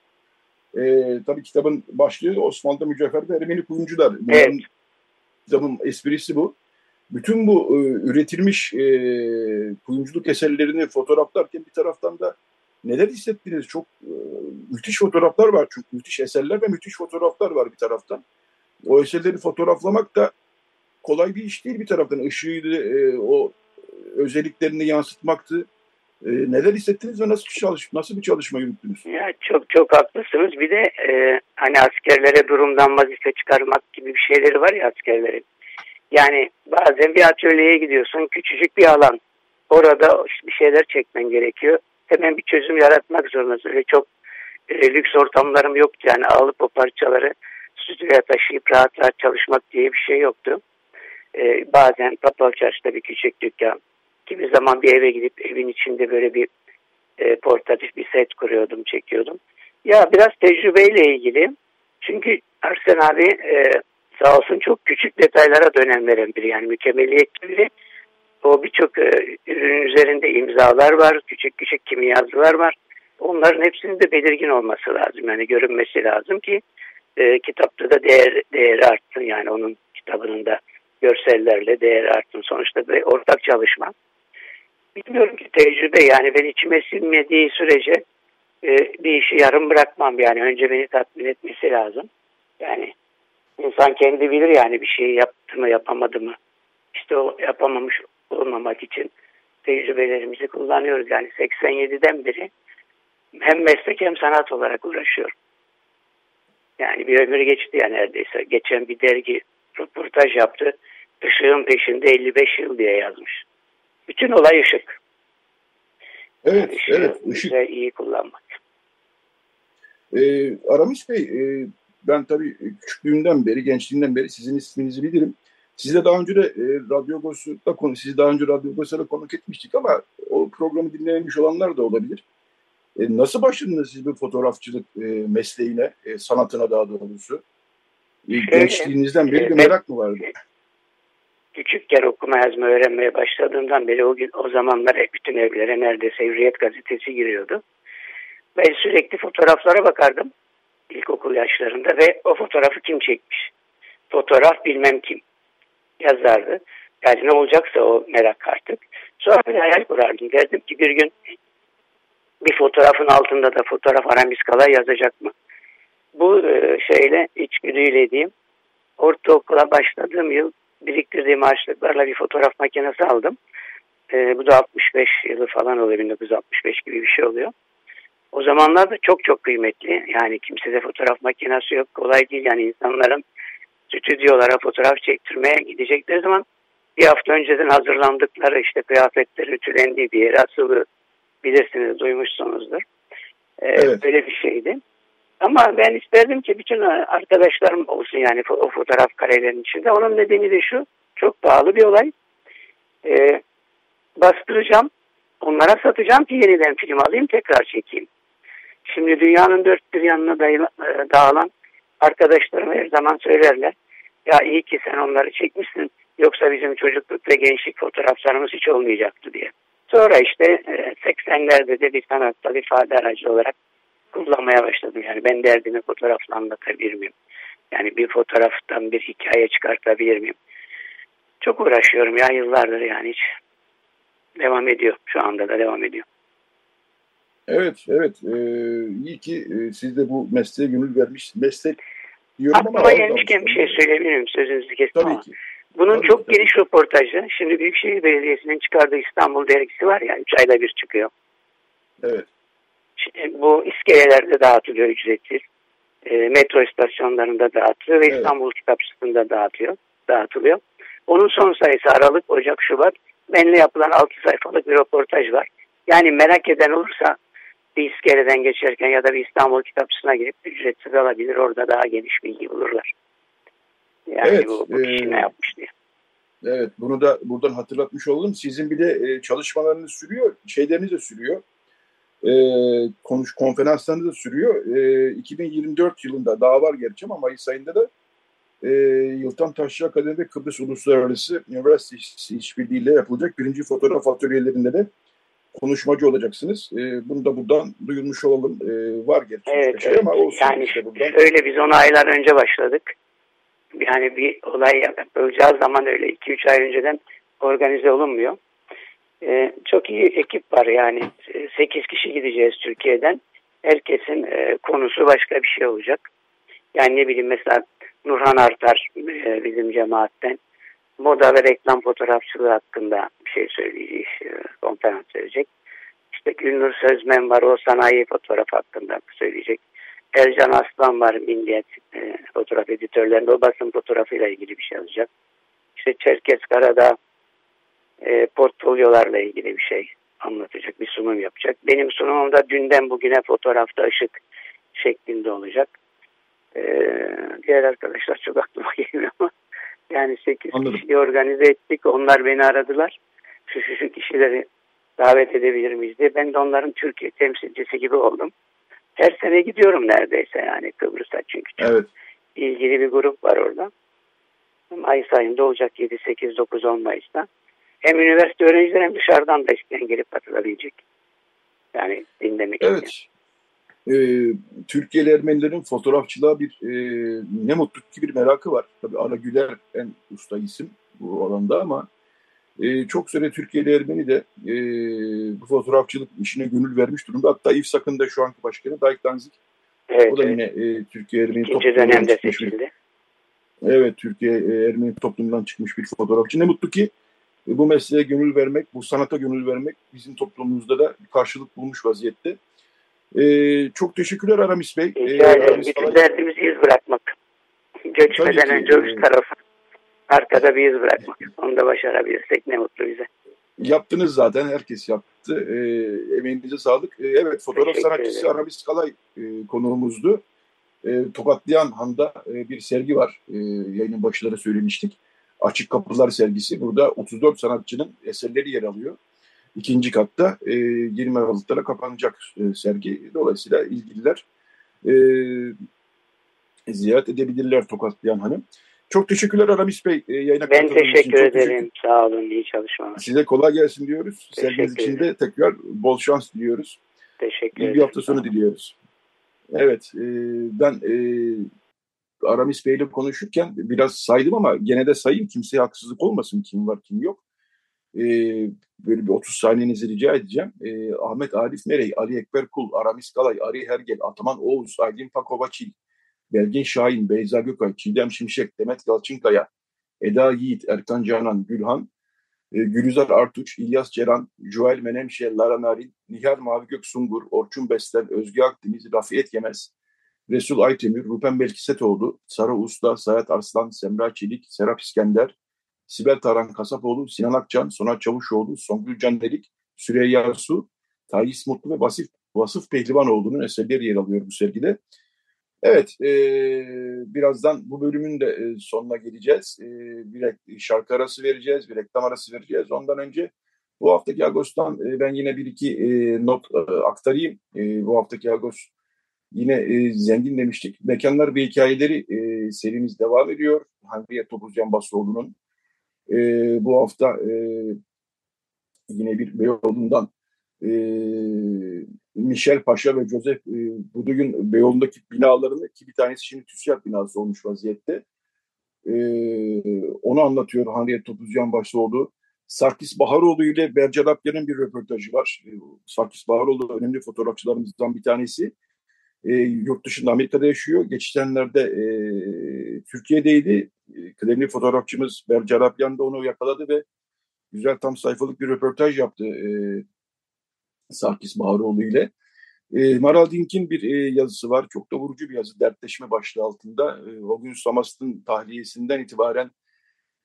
e, tabii kitabın başlığı Osmanlı'da mücevher ve Ermeni kuyumcular. Bunların, evet. Kitabın esprisi bu. Bütün bu e, üretilmiş e, kuyumculuk eserlerini fotoğraflarken bir taraftan da neler hissettiniz? Çok e, müthiş fotoğraflar var çünkü müthiş eserler ve müthiş fotoğraflar var bir taraftan. O eserleri fotoğraflamak da kolay bir iş değil bir taraftan. Işığıydı, e, o özelliklerini yansıtmaktı. E, neler hissettiniz ve nasıl bir çalışma, nasıl bir çalışma yürüttünüz? Ya çok çok haklısınız. Bir de e, hani askerlere durumdan vazife çıkarmak gibi bir şeyleri var ya askerlerin. Yani bazen bir atölyeye gidiyorsun, küçücük bir alan. Orada bir şeyler çekmen gerekiyor. Hemen bir çözüm yaratmak zorundasın. Öyle çok e, lüks ortamlarım yoktu yani alıp o parçaları stüdyoya taşıyıp rahat rahat çalışmak diye bir şey yoktu. Ee, bazen Kapalı Çarşı'da bir küçük dükkan, kimi zaman bir eve gidip evin içinde böyle bir e, portatif bir set kuruyordum, çekiyordum. Ya biraz tecrübeyle ilgili. Çünkü Arsen abi e, sağ olsun çok küçük detaylara dönem veren biri. Yani mükemmeliyetli biri. O birçok e, ürün üzerinde imzalar var, küçük küçük kimi yazılar var. Onların hepsinin de belirgin olması lazım. Yani görünmesi lazım ki e, kitapta da değer, değeri artsın. Yani onun kitabının da görsellerle değer artsın. Sonuçta bir ortak çalışma. Bilmiyorum ki tecrübe yani ben içime sinmediği sürece e, bir işi yarım bırakmam yani önce beni tatmin etmesi lazım. Yani İnsan kendi bilir yani bir şey yaptı mı yapamadı mı. İşte o yapamamış olmamak için tecrübelerimizi kullanıyoruz. Yani 87'den beri hem meslek hem sanat olarak uğraşıyorum. Yani bir ömür geçti ya neredeyse. Geçen bir dergi röportaj yaptı. Işığın peşinde 55 yıl diye yazmış. Bütün olay ışık. Evet, yani evet. Işık. iyi kullanmak. Ee, Aramis Bey, e, ben tabii küçüklüğümden beri, gençliğimden beri sizin isminizi bilirim. Size daha önce de e, Radyo Agos'ta konu, sizi daha önce Radyo Agos'ta konuk etmiştik ama o programı dinlememiş olanlar da olabilir. E, nasıl başladınız siz bu fotoğrafçılık e, mesleğine, e, sanatına daha doğrusu? E, gençliğinizden beri bir merak mı vardı? Küçükken okuma yazma öğrenmeye başladığımdan beri o gün o zamanlar bütün evlere neredeyse Hürriyet gazetesi giriyordu. Ben sürekli fotoğraflara bakardım ilkokul yaşlarında ve o fotoğrafı kim çekmiş? Fotoğraf bilmem kim yazardı. Yani ne olacaksa o merak artık. Sonra bir hayal kurardım. Derdim ki bir gün bir fotoğrafın altında da fotoğraf Aramis Kalay yazacak mı? Bu e, şeyle içgüdüyle diyeyim. Ortaokula başladığım yıl biriktirdiğim harçlıklarla bir fotoğraf makinesi aldım. E, bu da 65 yılı falan oluyor. 1965 gibi bir şey oluyor. O zamanlar da çok çok kıymetli. Yani kimsede fotoğraf makinesi yok. Kolay değil yani insanların stüdyolara fotoğraf çektirmeye gidecekleri zaman bir hafta önceden hazırlandıkları işte kıyafetleri ütülendiği bir yere asılı bilirsiniz duymuşsunuzdur. Ee, evet. Böyle bir şeydi. Ama ben isterdim ki bütün arkadaşlarım olsun yani o fotoğraf karelerinin içinde. Onun nedeni de şu çok pahalı bir olay. Ee, bastıracağım onlara satacağım ki yeniden film alayım tekrar çekeyim. Şimdi dünyanın dört bir yanına e, dağılan arkadaşlarım her zaman söylerler. Ya iyi ki sen onları çekmişsin. Yoksa bizim çocukluk ve gençlik fotoğraflarımız hiç olmayacaktı diye. Sonra işte 80'lerde e, de bir sanatsal ifade aracı olarak kullanmaya başladım. Yani ben derdimi fotoğrafla anlatabilir miyim? Yani bir fotoğraftan bir hikaye çıkartabilir miyim? Çok uğraşıyorum ya yıllardır yani hiç. Devam ediyor. Şu anda da devam ediyor. Evet, evet. Ee, iyi ki e, siz de bu mesleğe gönül vermiş. Meslek diyorum Aklıma ama... gelmişken bir şey söyleyebilirim sözünüzü kestim Tabii ama. Ki. Bunun tabii, çok tabii. geniş röportajı. Şimdi Büyükşehir Belediyesi'nin çıkardığı İstanbul dergisi var ya, 3 ayda bir çıkıyor. Evet. Şimdi bu iskelelerde dağıtılıyor ücretsiz. E, metro istasyonlarında dağıtılıyor ve evet. İstanbul Kitapçısı'nda dağıtıyor, dağıtılıyor. Onun son sayısı Aralık, Ocak, Şubat. Benimle yapılan 6 sayfalık bir röportaj var. Yani merak eden olursa bir iskeleden geçerken ya da bir İstanbul kitapçısına girip ücretsiz alabilir. Orada daha geniş bilgi bulurlar. Yani evet, bu, bu kişi e, ne yapmış diye. Evet bunu da buradan hatırlatmış oldum. Sizin bir de e, çalışmalarınız sürüyor, şeyleriniz de sürüyor. E, konuş konferanslarınız da sürüyor. E, 2024 yılında daha var gerçi ama Mayıs ayında da e, Yıltan Taşçı Akademi Kıbrıs Uluslararası Üniversitesi işbirliğiyle yapılacak birinci fotoğraf atölyelerinde de konuşmacı olacaksınız. E, bunu da buradan duyurmuş olalım. E, var gerçi evet, şey ama olsun yani işte buradan. Öyle biz onu aylar önce başladık. Yani bir olay yapacağı zaman öyle 2-3 ay önceden organize olunmuyor. E, çok iyi ekip var yani 8 kişi gideceğiz Türkiye'den. Herkesin e, konusu başka bir şey olacak. Yani ne bileyim mesela Nurhan Artar e, bizim cemaatten moda ve reklam fotoğrafçılığı hakkında bir şey söyleyecek, e, konferans verecek. İşte Gülnur Sözmen var, o sanayi fotoğraf hakkında söyleyecek. Ercan Aslan var, Milliyet e, fotoğraf editörlerinde o basın fotoğrafıyla ilgili bir şey alacak. İşte Çerkes Karada e, portfolyolarla ilgili bir şey anlatacak, bir sunum yapacak. Benim sunumum da dünden bugüne fotoğrafta ışık şeklinde olacak. Ee, diğer arkadaşlar çok aklıma gelmiyor ama yani 8 Anladım. kişiyi organize ettik. Onlar beni aradılar. Şu şu şu kişileri davet edebilir miyiz diye. Ben de onların Türkiye temsilcisi gibi oldum. Her sene gidiyorum neredeyse yani Kıbrıs'a çünkü çok evet. ilgili bir grup var orada. Mayıs ayında olacak 7, 8, 9, 10 Mayıs'ta. Hem üniversite öğrencileri hem dışarıdan da isteyen gelip katılabilecek. Yani dinlemek evet. için e, Türkiye'li Ermenilerin fotoğrafçılığa bir e, ne mutlu ki bir merakı var. Tabii Ara Güler en usta isim bu alanda ama e, çok süre Türkiye'li Ermeni de e, bu fotoğrafçılık işine gönül vermiş durumda. Hatta İfsak'ın da şu anki başkanı Dayk Danzik. Evet, o da yine e, Türkiye Ermeni İkinci dönemde seçildi. Evet, Türkiye e, Ermeni toplumundan çıkmış bir fotoğrafçı. Ne mutlu ki e, bu mesleğe gönül vermek, bu sanata gönül vermek bizim toplumumuzda da karşılık bulmuş vaziyette. Ee, çok teşekkürler Aramis Bey. Rica ederim. Bütün derdimizi iz bırakmak. Göçmeden önce üst tarafı. Arkada bir iz bırakmak. Onu da başarabilirsek ne mutlu bize. Yaptınız zaten. Herkes yaptı. E, emeğinize sağlık. E, evet fotoğraf Teşekkür sanatçısı ederim. Aramis Kalay e, konuğumuzdu. E, Tokatlayan Han'da e, bir sergi var. E, yayının başları söylemiştik. Açık Kapılar sergisi. Burada 34 sanatçının eserleri yer alıyor. İkinci katta e, 20 Aralık'ta kapanacak e, sergi. Dolayısıyla ilgililer e, ziyaret edebilirler Tokatlayan Hanım. Çok teşekkürler Aramis Bey e, yayına Ben katıldığınız için. teşekkür Çok ederim. Sağ olun. İyi çalışmalar. Size kolay gelsin diyoruz. Serginiz Teşekkür için de tekrar bol şans diliyoruz. Teşekkür İyi bir hafta sonu diliyoruz. Evet, e, ben e, Aramis Bey'le konuşurken biraz saydım ama gene de sayayım. Kimseye haksızlık olmasın. Kim var kim yok. E, böyle bir 30 saniyenizi rica edeceğim. E, Ahmet Arif Merey, Ali Ekber Kul, Aramis Kalay, Ari Hergel, Ataman Oğuz, Aydın Pakovaçil, Belgin Şahin, Beyza Gökay, Çiğdem Şimşek, Demet Galçınkaya, Eda Yiğit, Erkan Canan, Gülhan, e, Gülizar Artuç, İlyas Ceren, Joel Menemşe, Lara Narin, Nihal Mavi Gök Sungur, Orçun Bestel, Özge Akdeniz, Rafiyet Yemez, Resul Aytemir, Rupen Belkisetoğlu, Sara Usta, Sayat Arslan, Semra Çelik, Serap İskender, Sibel Taran Kasapoğlu, Sinan Akcan, Sonat Çavuşoğlu, Songül Candelik, Süreyya Su, Tayyis Mutlu ve Vasıf, Vasıf Pehlivanoğlu'nun eserleri yer alıyor bu sergide. Evet, e, birazdan bu bölümün de e, sonuna geleceğiz. E, bir şarkı arası vereceğiz, bir reklam arası vereceğiz. Ondan önce bu haftaki Ağustos'tan e, ben yine bir iki e, not e, aktarayım. E, bu haftaki Ağustos yine e, zengin demiştik. Mekanlar ve hikayeleri e, serimiz devam ediyor. Hangiye Topuzcan Basroğlu'nun e, bu hafta e, yine bir Beyoğlu'ndan e, Michel Paşa ve Joseph e, Buduy'un Beyoğlu'ndaki binalarını ki bir tanesi şimdi TÜSİAD binası olmuş vaziyette. E, onu anlatıyor Hanriye Topuzcan Başlıoğlu. Sarkis Baharoğlu ile Bercer Apya'nın bir röportajı var. E, Sarkis Baharoğlu önemli fotoğrafçılarımızdan bir tanesi. E, yurt dışında Amerika'da yaşıyor. Geçenlerde e, Türkiye'deydi. E, fotoğrafçımız Bercer Apyan da onu yakaladı ve güzel tam sayfalık bir röportaj yaptı e, Sarkis Baharoğlu ile. E, Maral Dink'in bir e, yazısı var. Çok da vurucu bir yazı. Dertleşme başlığı altında. E, o gün Samast'ın tahliyesinden itibaren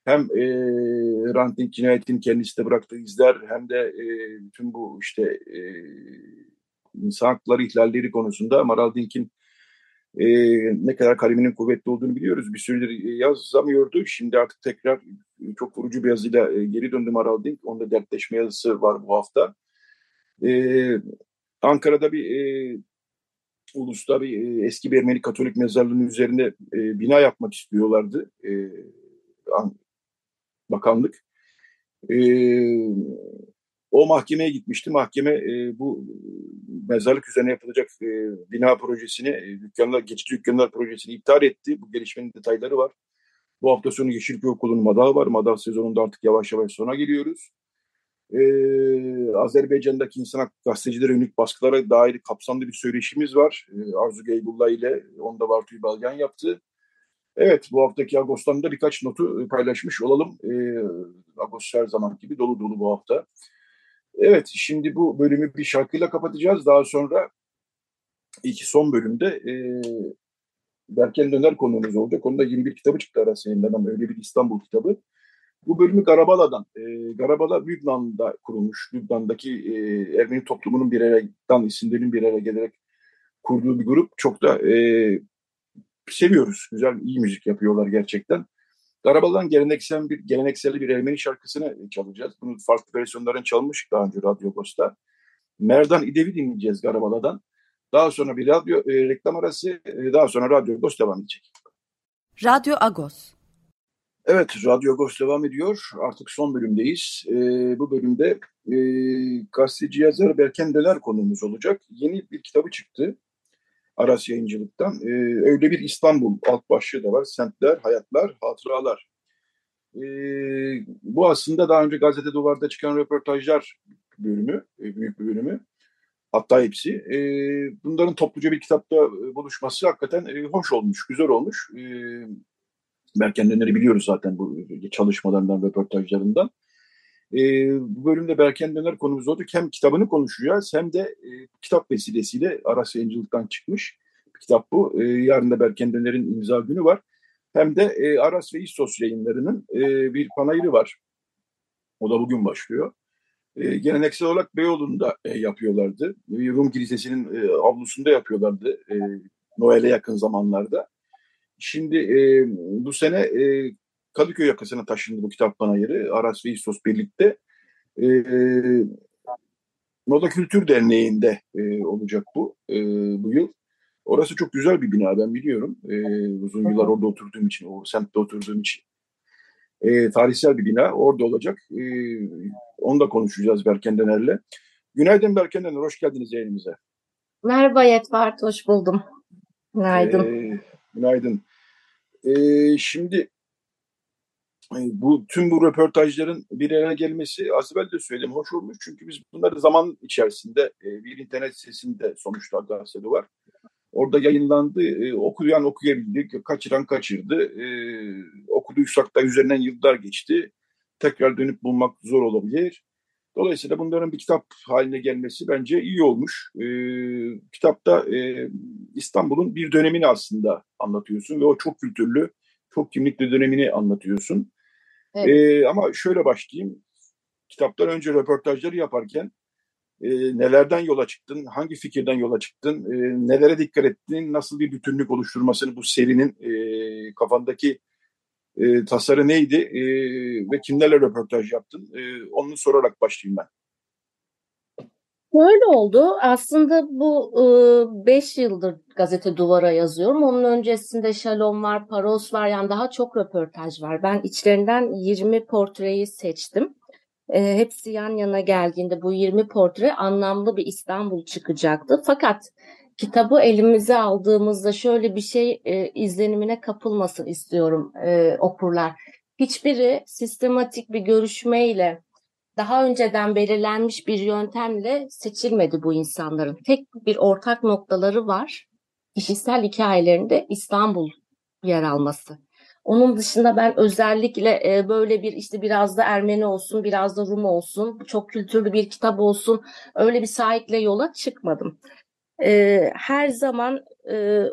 hem e, Hrant Dink cinayetinin kendisi de bıraktığı izler hem de e, bütün bu işte e, insan hakları ihlalleri konusunda Maral Dink'in e, ne kadar kaleminin kuvvetli olduğunu biliyoruz. Bir süredir yazamıyordu. Şimdi artık tekrar çok vurucu bir yazıyla e, geri döndü Maral Dink. Onda dertleşme yazısı var bu hafta. E, Ankara'da bir e, ulusta bir e, eski bir Ermeni Katolik mezarlığının üzerine e, bina yapmak istiyorlardı. E, an, bakanlık. E, o mahkemeye gitmişti. Mahkeme e, bu mezarlık üzerine yapılacak e, bina projesini, e, dükkanlar, geçici dükkanlar projesini iptal etti. Bu gelişmenin detayları var. Bu hafta sonu Yeşilköy Okulu'nun madahı var. Madah sezonunda artık yavaş yavaş sona geliyoruz. Ee, Azerbaycan'daki insan hakları gazetecilere yönelik baskılara dair kapsamlı bir söyleşimiz var. Ee, Arzu Geybullah ile onda Bartu'yu Balgan yaptı. Evet bu haftaki Ağustos'tan da birkaç notu paylaşmış olalım. Ee, Ağustos her zaman gibi dolu dolu bu hafta. Evet şimdi bu bölümü bir şarkıyla kapatacağız. Daha sonra iki son bölümde e, Berken Döner konuğumuz olacak. Onda 21 kitabı çıktı arası yayınlanan öyle bir İstanbul kitabı. Bu bölümü Garabala'dan, e, Garabala Lübnan'da kurulmuş, Lübnan'daki e, Ermeni toplumunun bir aradan isimlerin bir araya gelerek kurduğu bir grup. Çok da e, seviyoruz. Güzel, iyi müzik yapıyorlar gerçekten. Garabala'dan geleneksel bir geleneksel bir Ermeni şarkısını çalacağız. Bunun farklı versiyonlarını çalmış daha önce Radyo Agos'ta. Merdan İdev'i dinleyeceğiz Garabala'dan. Daha sonra bir radyo e, reklam arası, e, daha sonra Radyo Agos devam edecek. Radyo Agos. Evet, Radyo Agos devam ediyor. Artık son bölümdeyiz. E, bu bölümde e, gazeteci yazar Berken Döner konuğumuz olacak. Yeni bir kitabı çıktı Aras Yayıncılık'tan. E, öyle bir İstanbul alt başlığı da var. Semtler, hayatlar, hatıralar. E, bu aslında daha önce Gazete Duvar'da çıkan röportajlar bölümü, e, büyük bir bölümü. Hatta hepsi. E, bunların topluca bir kitapta buluşması hakikaten e, hoş olmuş, güzel olmuş. E, Berkendenleri biliyoruz zaten bu çalışmalarından, röportajlarından. E, bu bölümde Berken Döner konumuz oldu. Hem kitabını konuşacağız hem de e, kitap vesilesiyle Aras Yayıncılık'tan çıkmış bir kitap bu. E, yarın da Berken Döner'in imza günü var. Hem de e, Aras ve İstos yayınlarının e, bir panayırı var. O da bugün başlıyor. E, geleneksel olarak Beyoğlu'nda e, yapıyorlardı. Rum Kilisesi'nin e, avlusunda yapıyorlardı e, Noel'e yakın zamanlarda. Şimdi e, bu sene e, Kadıköy yakasına taşındı bu kitap panayırı. Aras ve İstos birlikte. E, Moda Kültür Derneği'nde e, olacak bu e, bu yıl. Orası çok güzel bir bina ben biliyorum. E, uzun yıllar orada oturduğum için, o semtte oturduğum için. E, tarihsel bir bina orada olacak. E, onu da konuşacağız Berken Dener'le. Günaydın Berken Dener, hoş geldiniz yayınımıza. Merhaba Yetvart, hoş buldum. Günaydın. E, günaydın. E, şimdi bu tüm bu röportajların bir araya gelmesi az evvel de söyledim hoş olmuş. Çünkü biz bunları zaman içerisinde e, bir internet sitesinde sonuçta gazetede var. Orada yayınlandı. E, okuyan okuyabildi, kaçıran kaçırdı. E, okuduysak da üzerinden yıllar geçti. Tekrar dönüp bulmak zor olabilir. Dolayısıyla bunların bir kitap haline gelmesi bence iyi olmuş. E, kitapta e, İstanbul'un bir dönemini aslında anlatıyorsun ve o çok kültürlü, çok kimlikli dönemini anlatıyorsun. Evet. E, ama şöyle başlayayım. Kitaptan önce röportajları yaparken e, nelerden yola çıktın, hangi fikirden yola çıktın, e, nelere dikkat ettin, nasıl bir bütünlük oluşturmasını bu serinin e, kafandaki e, tasarı neydi e, ve kimlerle röportaj yaptın? E, onu sorarak başlayayım ben. Böyle oldu. Aslında bu 5 e, yıldır gazete duvara yazıyorum. Onun öncesinde Şalom var, Paros var. Yani daha çok röportaj var. Ben içlerinden 20 portreyi seçtim. E, hepsi yan yana geldiğinde bu 20 portre anlamlı bir İstanbul çıkacaktı. Fakat kitabı elimize aldığımızda şöyle bir şey e, izlenimine kapılmasın istiyorum e, okurlar. Hiçbiri sistematik bir görüşmeyle daha önceden belirlenmiş bir yöntemle seçilmedi bu insanların. Tek bir ortak noktaları var. Kişisel hikayelerinde İstanbul yer alması. Onun dışında ben özellikle e, böyle bir işte biraz da Ermeni olsun, biraz da Rum olsun, çok kültürlü bir kitap olsun öyle bir sahikle yola çıkmadım. E, her zaman e,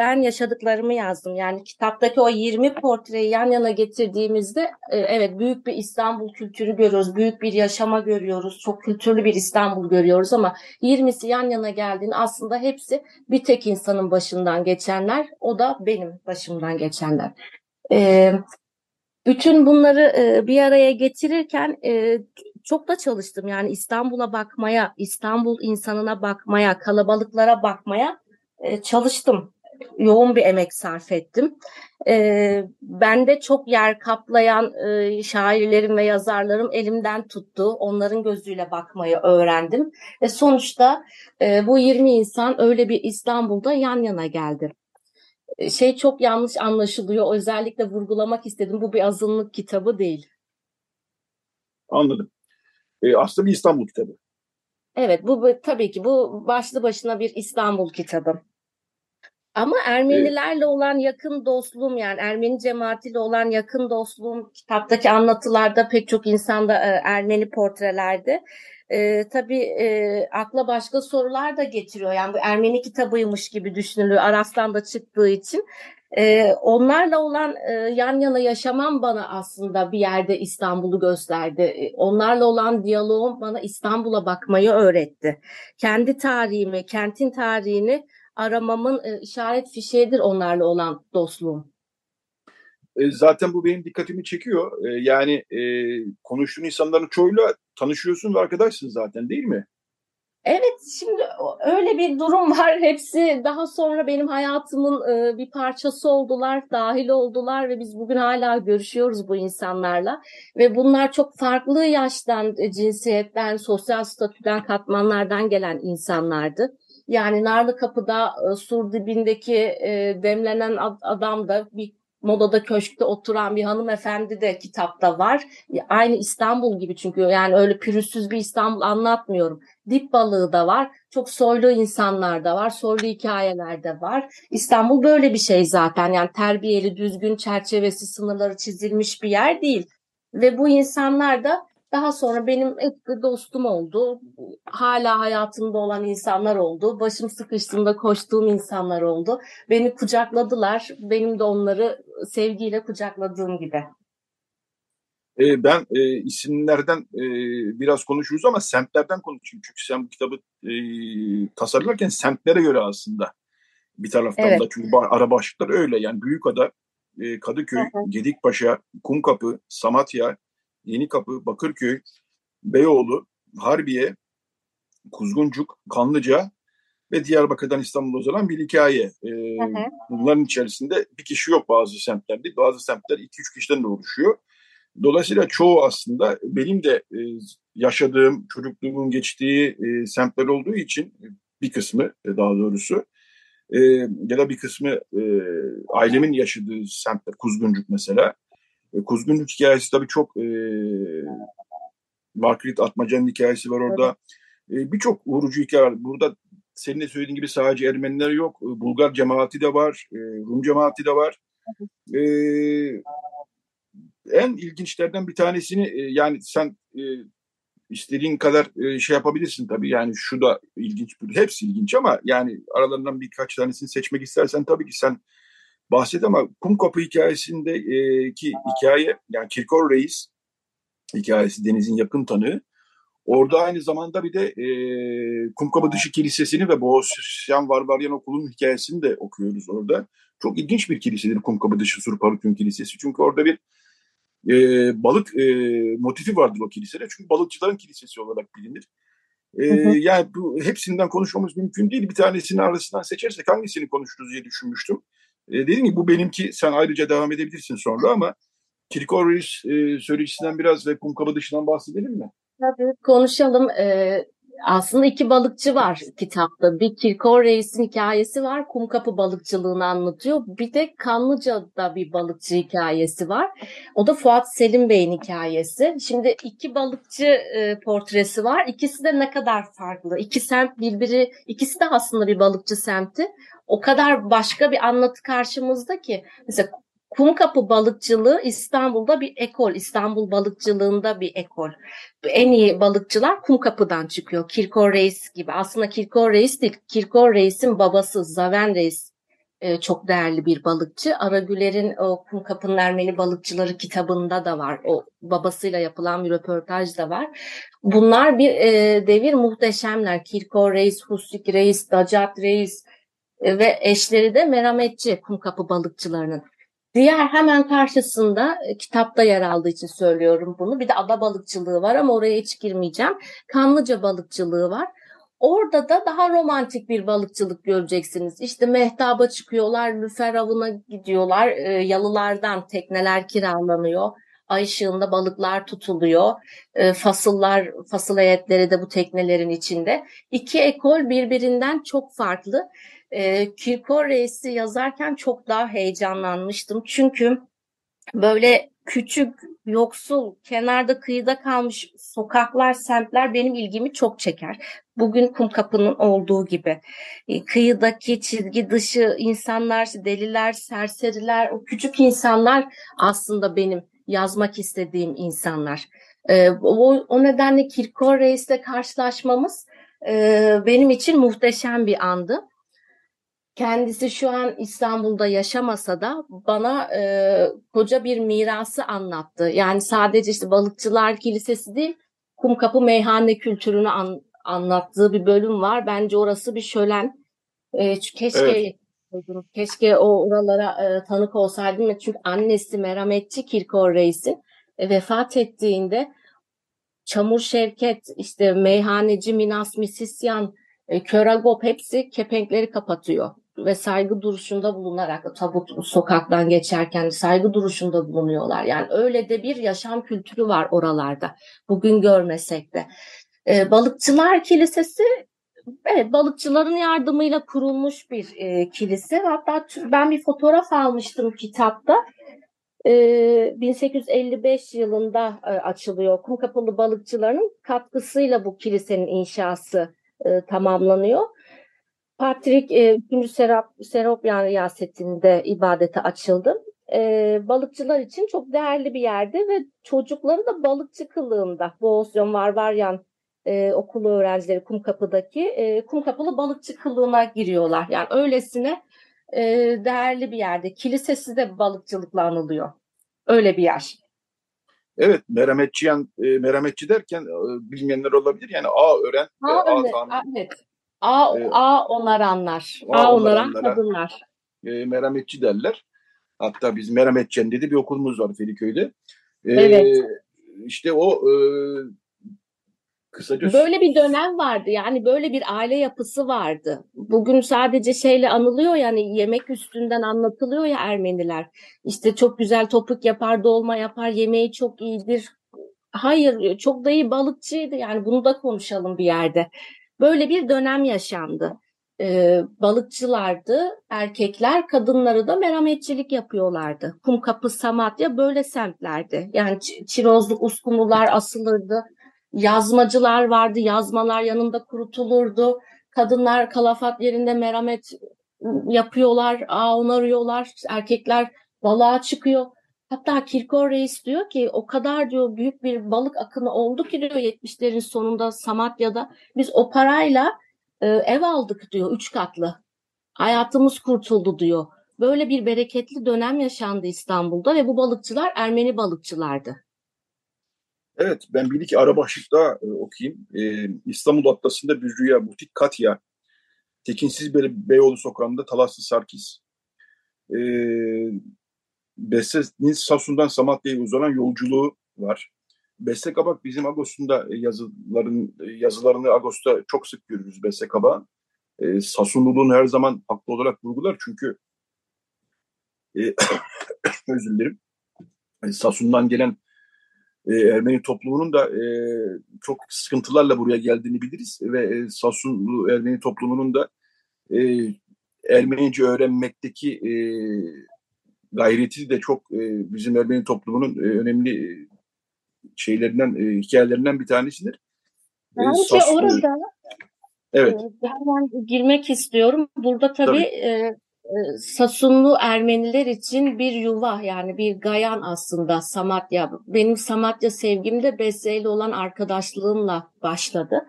ben yaşadıklarımı yazdım. Yani kitaptaki o 20 portreyi yan yana getirdiğimizde e, evet büyük bir İstanbul kültürü görüyoruz. Büyük bir yaşama görüyoruz. Çok kültürlü bir İstanbul görüyoruz ama 20'si yan yana geldiğinde aslında hepsi bir tek insanın başından geçenler. O da benim başımdan geçenler. E, bütün bunları e, bir araya getirirken çok da çalıştım. Yani İstanbul'a bakmaya, İstanbul insanına bakmaya, kalabalıklara bakmaya çalıştım yoğun bir emek sarf ettim. E, ben de çok yer kaplayan e, şairlerim ve yazarlarım elimden tuttu. Onların gözüyle bakmayı öğrendim. Ve sonuçta e, bu 20 insan öyle bir İstanbul'da yan yana geldi. Şey çok yanlış anlaşılıyor. Özellikle vurgulamak istedim. Bu bir azınlık kitabı değil. Anladım. E, aslında bir İstanbul kitabı. Evet, bu tabii ki bu başlı başına bir İstanbul kitabı. Ama Ermenilerle olan yakın dostluğum yani Ermeni cemaatiyle olan yakın dostluğum kitaptaki anlatılarda pek çok insanda e, Ermeni portrelerde e, tabii e, akla başka sorular da getiriyor. Yani bu Ermeni kitabıymış gibi düşünülüyor Aras'tan da çıktığı için. E, onlarla olan e, yan yana yaşamam bana aslında bir yerde İstanbul'u gösterdi. E, onlarla olan diyaloğum bana İstanbul'a bakmayı öğretti. Kendi tarihimi, kentin tarihini aramamın e, işaret fişeğidir onlarla olan dostluğum. E, zaten bu benim dikkatimi çekiyor. E, yani e, konuştuğun insanların çoğuyla tanışıyorsun ve arkadaşsın zaten değil mi? Evet şimdi öyle bir durum var. Hepsi daha sonra benim hayatımın e, bir parçası oldular, dahil oldular ve biz bugün hala görüşüyoruz bu insanlarla. Ve bunlar çok farklı yaştan, e, cinsiyetten, sosyal statüden, katmanlardan gelen insanlardı. Yani Narlı Kapı'da e, sur dibindeki e, demlenen ad, adam da bir Modada köşkte oturan bir hanımefendi de kitapta var. Aynı İstanbul gibi çünkü yani öyle pürüzsüz bir İstanbul anlatmıyorum. Dip balığı da var. Çok soylu insanlar da var. Soylu hikayeler de var. İstanbul böyle bir şey zaten. Yani terbiyeli, düzgün çerçevesi, sınırları çizilmiş bir yer değil. Ve bu insanlar da daha sonra benim etkili dostum oldu. Hala hayatımda olan insanlar oldu. Başım sıkıştığında koştuğum insanlar oldu. Beni kucakladılar. Benim de onları sevgiyle kucakladığım gibi. E, ben e, isimlerden e, biraz konuşuruz ama semtlerden konuşayım. Çünkü sen bu kitabı e, tasarlarken semtlere göre aslında bir taraftan evet. da. Çünkü ara başlıklar öyle. Yani Büyükada, e, Kadıköy. Gedikpaşa, Kumkapı, Samatya, Yenikapı, Bakırköy, Beyoğlu, Harbiye, Kuzguncuk, Kanlıca ve Diyarbakır'dan İstanbul'a uzanan bir hikaye. Ee, hı hı. Bunların içerisinde bir kişi yok bazı semtlerde. Bazı semtler iki üç kişiden de oluşuyor. Dolayısıyla çoğu aslında benim de e, yaşadığım, çocukluğumun geçtiği e, semtler olduğu için bir kısmı e, daha doğrusu e, ya da bir kısmı e, ailemin yaşadığı semtler, Kuzguncuk mesela. E, Kuzgun'un hikayesi tabii çok e, Margaret Atmaca'nın hikayesi var orada. Evet. E, Birçok vurucu hikaye var. Burada senin de söylediğin gibi sadece Ermeniler yok. E, Bulgar cemaati de var. E, Rum cemaati de var. E, en ilginçlerden bir tanesini e, yani sen e, istediğin kadar e, şey yapabilirsin tabii. Yani şu da ilginç. Hepsi ilginç ama yani aralarından birkaç tanesini seçmek istersen tabii ki sen bahset ama kum kapı hikayesindeki hikaye yani Kirkor Reis hikayesi Deniz'in yakın tanığı. Orada aynı zamanda bir de e, Kumkapı Dışı Kilisesi'ni ve Boğazyan Varvaryan Okulu'nun hikayesini de okuyoruz orada. Çok ilginç bir kilisedir Kumkapı Dışı Surparukun Kilisesi. Çünkü orada bir e, balık e, motifi vardır o kilisede. Çünkü balıkçıların kilisesi olarak bilinir. E, hı hı. Yani bu hepsinden konuşmamız mümkün değil. Bir tanesini arasından seçersek hangisini konuşuruz diye düşünmüştüm. E, dedim ki bu benimki sen ayrıca devam edebilirsin sonra ama Kirikoris e, söyleşisinden biraz ve Kumkaba dışından bahsedelim mi? Tabii konuşalım. Ee, aslında iki balıkçı var kitapta. Bir Kirkor hikayesi var. Kumkapı balıkçılığını anlatıyor. Bir de Kanlıca'da bir balıkçı hikayesi var. O da Fuat Selim Bey'in hikayesi. Şimdi iki balıkçı e, portresi var. İkisi de ne kadar farklı. İki semt birbiri, ikisi de aslında bir balıkçı semti o kadar başka bir anlatı karşımızda ki mesela Kumkapı balıkçılığı İstanbul'da bir ekol. İstanbul balıkçılığında bir ekol. En iyi balıkçılar Kumkapı'dan çıkıyor. Kirkor Reis gibi. Aslında Kirkor Reis değil. Kirkor Reis'in babası Zaven Reis e, çok değerli bir balıkçı. Aragüler'in o Kumkapı'nın Ermeni balıkçıları kitabında da var. O babasıyla yapılan bir röportaj da var. Bunlar bir e, devir muhteşemler. Kirkor Reis, Husik Reis, Dacat Reis, ve eşleri de merhametçi Kumkapı balıkçılarının. Diğer hemen karşısında e, kitapta yer aldığı için söylüyorum bunu. Bir de ada balıkçılığı var ama oraya hiç girmeyeceğim. Kanlıca balıkçılığı var. Orada da daha romantik bir balıkçılık göreceksiniz. İşte mehtaba çıkıyorlar, lüfer avına gidiyorlar, e, yalılardan tekneler kiralanıyor. Ay ışığında balıklar tutuluyor. E, fasıllar, fasıl heyetleri de bu teknelerin içinde. İki ekol birbirinden çok farklı e, Kirkor Reis'i yazarken çok daha heyecanlanmıştım. Çünkü böyle küçük, yoksul, kenarda kıyıda kalmış sokaklar, semtler benim ilgimi çok çeker. Bugün Kumkapı'nın olduğu gibi. E, kıyıdaki çizgi dışı insanlar, deliler, serseriler, o küçük insanlar aslında benim yazmak istediğim insanlar. E, o, o nedenle Kirkor Reis'le karşılaşmamız e, benim için muhteşem bir andı kendisi şu an İstanbul'da yaşamasa da bana e, koca bir mirası anlattı. Yani sadece işte balıkçılar kilisesi değil, Kumkapı meyhane kültürünü an, anlattığı bir bölüm var. Bence orası bir şölen. E, keşke evet. Keşke o oralara e, tanık olsaydım. Çünkü annesi merhametçi Kirkor Reis'in e, vefat ettiğinde Çamur Şevket, işte meyhaneci Minas Misisyan, e, Köragop hepsi kepenkleri kapatıyor ve saygı duruşunda bulunarak tabut sokaktan geçerken saygı duruşunda bulunuyorlar. Yani öyle de bir yaşam kültürü var oralarda. Bugün görmesek de. E, Balıkçılar Kilisesi Evet, balıkçıların yardımıyla kurulmuş bir e, kilise. Hatta ben bir fotoğraf almıştım kitapta. E, 1855 yılında e, açılıyor. Kumkapılı balıkçılarının katkısıyla bu kilisenin inşası e, tamamlanıyor. Patrik e, 3. Serap, Seropyan riyasetinde ibadete açıldı. E, balıkçılar için çok değerli bir yerde ve çocukları da balıkçı kılığında Boğazyon Varvaryan e, okulu öğrencileri Kumkapı'daki e, Kumkapılı balıkçı kılığına giriyorlar. Yani öylesine e, değerli bir yerde. Kilisesi de balıkçılıkla anılıyor. Öyle bir yer. Evet, merhametçiyen, e, merhametçi derken e, bilmeyenler olabilir. Yani A öğren, A, e, A tahmin, A, evet. A, Evet. A onaranlar. A A, onaran kadınlar. e, merhametçi derler. Hatta biz Merhametçen dedi bir okulumuz var Feriköy'de. E, Evet. İşte o e, kısaca Böyle bir dönem vardı. Yani böyle bir aile yapısı vardı. Bugün sadece şeyle anılıyor yani yemek üstünden anlatılıyor ya Ermeniler. İşte çok güzel topuk yapar, dolma yapar, yemeği çok iyidir. Hayır, çok da iyi balıkçıydı. Yani bunu da konuşalım bir yerde. Böyle bir dönem yaşandı. Ee, balıkçılardı, erkekler, kadınları da merhametçilik yapıyorlardı. Kumkapı, Samatya böyle semtlerdi. Yani Çirozluk, Uskumrular asılırdı. Yazmacılar vardı, yazmalar yanında kurutulurdu. Kadınlar kalafat yerinde merhamet yapıyorlar, ağ onarıyorlar. Erkekler balığa çıkıyor. Hatta Kirkor Reis diyor ki o kadar diyor büyük bir balık akını oldu ki diyor 70'lerin sonunda Samatya'da biz o parayla e, ev aldık diyor üç katlı. Hayatımız kurtuldu diyor. Böyle bir bereketli dönem yaşandı İstanbul'da ve bu balıkçılar Ermeni balıkçılardı. Evet, ben bir iki ara başlık daha e, okuyayım. E, İstanbul Atlası'nda bir rüya, butik Katya, Tekinsiz Bey, Beyoğlu Sokağı'nda Talaslı Sarkis. E, Beste'nin Sasun'dan Samatya'ya uzanan yolculuğu var. Beste Kabak bizim Ağustos'un da yazıların, yazılarını Ağustos'ta çok sık görürüz Beste Kabak'ın. E, Sasunluluğunu her zaman haklı olarak vurgular çünkü e, özür dilerim. E, Sasun'dan gelen e, Ermeni toplumunun da e, çok sıkıntılarla buraya geldiğini biliriz ve e, Sasunlu Ermeni toplumunun da e, Ermenice öğrenmekteki e, gayreti de çok e, bizim Ermeni toplumunun e, önemli e, şeylerinden, e, hikayelerinden bir tanesidir. E, Bence Sasun- orada evet, e, hemen girmek istiyorum. Burada tabii, Tabii. e, e, Sasunlu Ermeniler için bir yuva yani bir gayan aslında Samatya. Benim Samatya sevgim de Beste ile olan arkadaşlığımla başladı.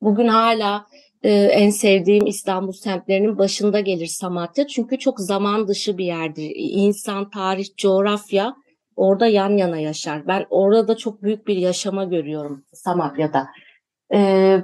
Bugün hala e, en sevdiğim İstanbul semtlerinin başında gelir Samatya. Çünkü çok zaman dışı bir yerdir. İnsan, tarih, coğrafya orada yan yana yaşar. Ben orada çok büyük bir yaşama görüyorum Samatya'da. E,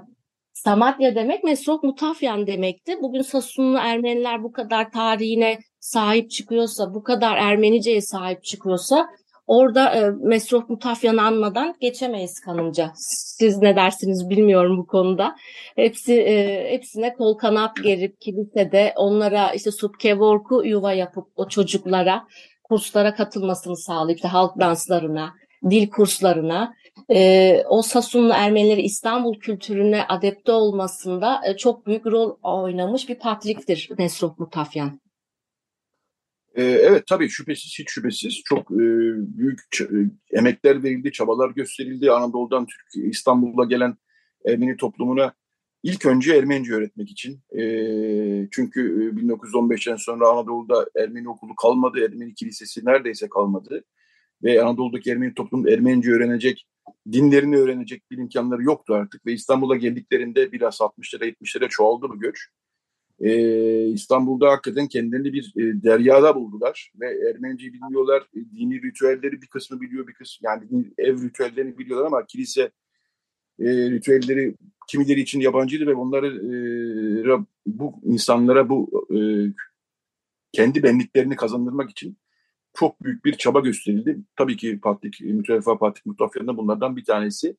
Samatya demek Mesrop Mutafyan demekti. Bugün Sasunlu Ermeniler bu kadar tarihine sahip çıkıyorsa, bu kadar Ermeniceye sahip çıkıyorsa orada e, Mesrop Mutafyan'ı anmadan geçemeyiz kanımca. Siz ne dersiniz bilmiyorum bu konuda. Hepsi e, hepsine kol kanat gerip kilisede onlara işte Subkevorku yuva yapıp o çocuklara kurslara katılmasını sağlayıp işte halk danslarına, dil kurslarına e, o Sasunlu Ermenileri İstanbul kültürüne adapte olmasında e, çok büyük rol oynamış bir patriktir Mesrop Mutafyan. E, evet tabii şüphesiz, hiç şüphesiz çok e, büyük e, emekler verildi, çabalar gösterildi. Anadolu'dan Türkiye, İstanbul'a gelen Ermeni toplumuna ilk önce Ermenice öğretmek için. E, çünkü e, 1915'ten sonra Anadolu'da Ermeni okulu kalmadı, Ermeni kilisesi neredeyse kalmadı. Ve Anadolu'daki Ermeni toplum Ermenice öğrenecek, dinlerini öğrenecek bir imkanları yoktu artık. Ve İstanbul'a geldiklerinde biraz 60'lara 70'lere çoğaldı bu göç. Ee, İstanbul'da hakikaten kendilerini bir e, deryada buldular ve Ermeniceyi bilmiyorlar, e, dini ritüelleri bir kısmı biliyor, bir kısmı yani ev ritüellerini biliyorlar ama kilise e, ritüelleri kimileri için yabancıydı ve bunları e, bu insanlara bu e, kendi benliklerini kazandırmak için çok büyük bir çaba gösterildi. Tabii ki Patrik, Müteveffa Patrik Mutafyan'ın da bunlardan bir tanesi.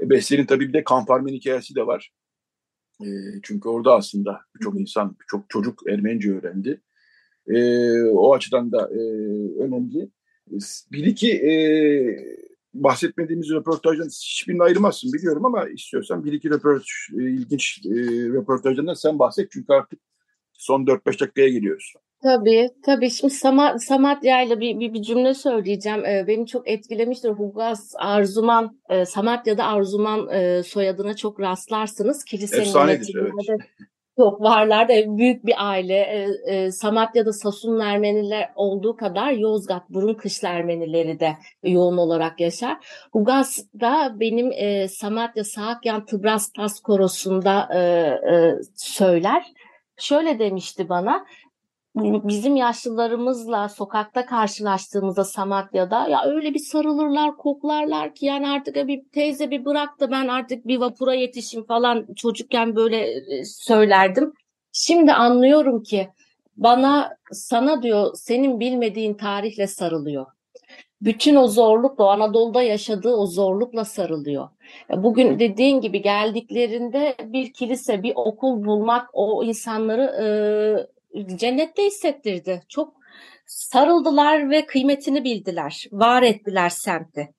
E, tabii bir de Kamparmen hikayesi de var. E, çünkü orada aslında birçok insan, birçok çocuk Ermenice öğrendi. E, o açıdan da e, önemli. Bir iki e, bahsetmediğimiz röportajdan hiçbirini ayırmazsın biliyorum ama istiyorsan bir iki röportaj, e, ilginç e, röportajlarından sen bahset. Çünkü artık son 4-5 dakikaya geliyoruz. Tabii, tabii. Şimdi Sama, Samatya ile bir, bir, bir cümle söyleyeceğim. Ee, beni çok etkilemiştir. Hugas Arzuman, e, Samatya'da Arzuman e, soyadına çok rastlarsınız. Kilisenin Efsanedir, yönetiminde evet. de çok varlar da büyük bir aile. E, e, Samatya'da Sasun Ermeniler olduğu kadar Yozgat, Burun Ermenileri de yoğun olarak yaşar. Hugas da benim e, Samatya Saakyan Tıbrastas Korosu'nda e, e, söyler. Şöyle demişti bana, bizim yaşlılarımızla sokakta karşılaştığımızda Samatya'da ya öyle bir sarılırlar, koklarlar ki yani artık bir teyze bir bırak da ben artık bir vapura yetişim falan çocukken böyle e, söylerdim. Şimdi anlıyorum ki bana sana diyor senin bilmediğin tarihle sarılıyor. Bütün o zorlukla, o Anadolu'da yaşadığı o zorlukla sarılıyor. Bugün dediğin gibi geldiklerinde bir kilise, bir okul bulmak o insanları e, cennette hissettirdi. Çok sarıldılar ve kıymetini bildiler. Var ettiler semti.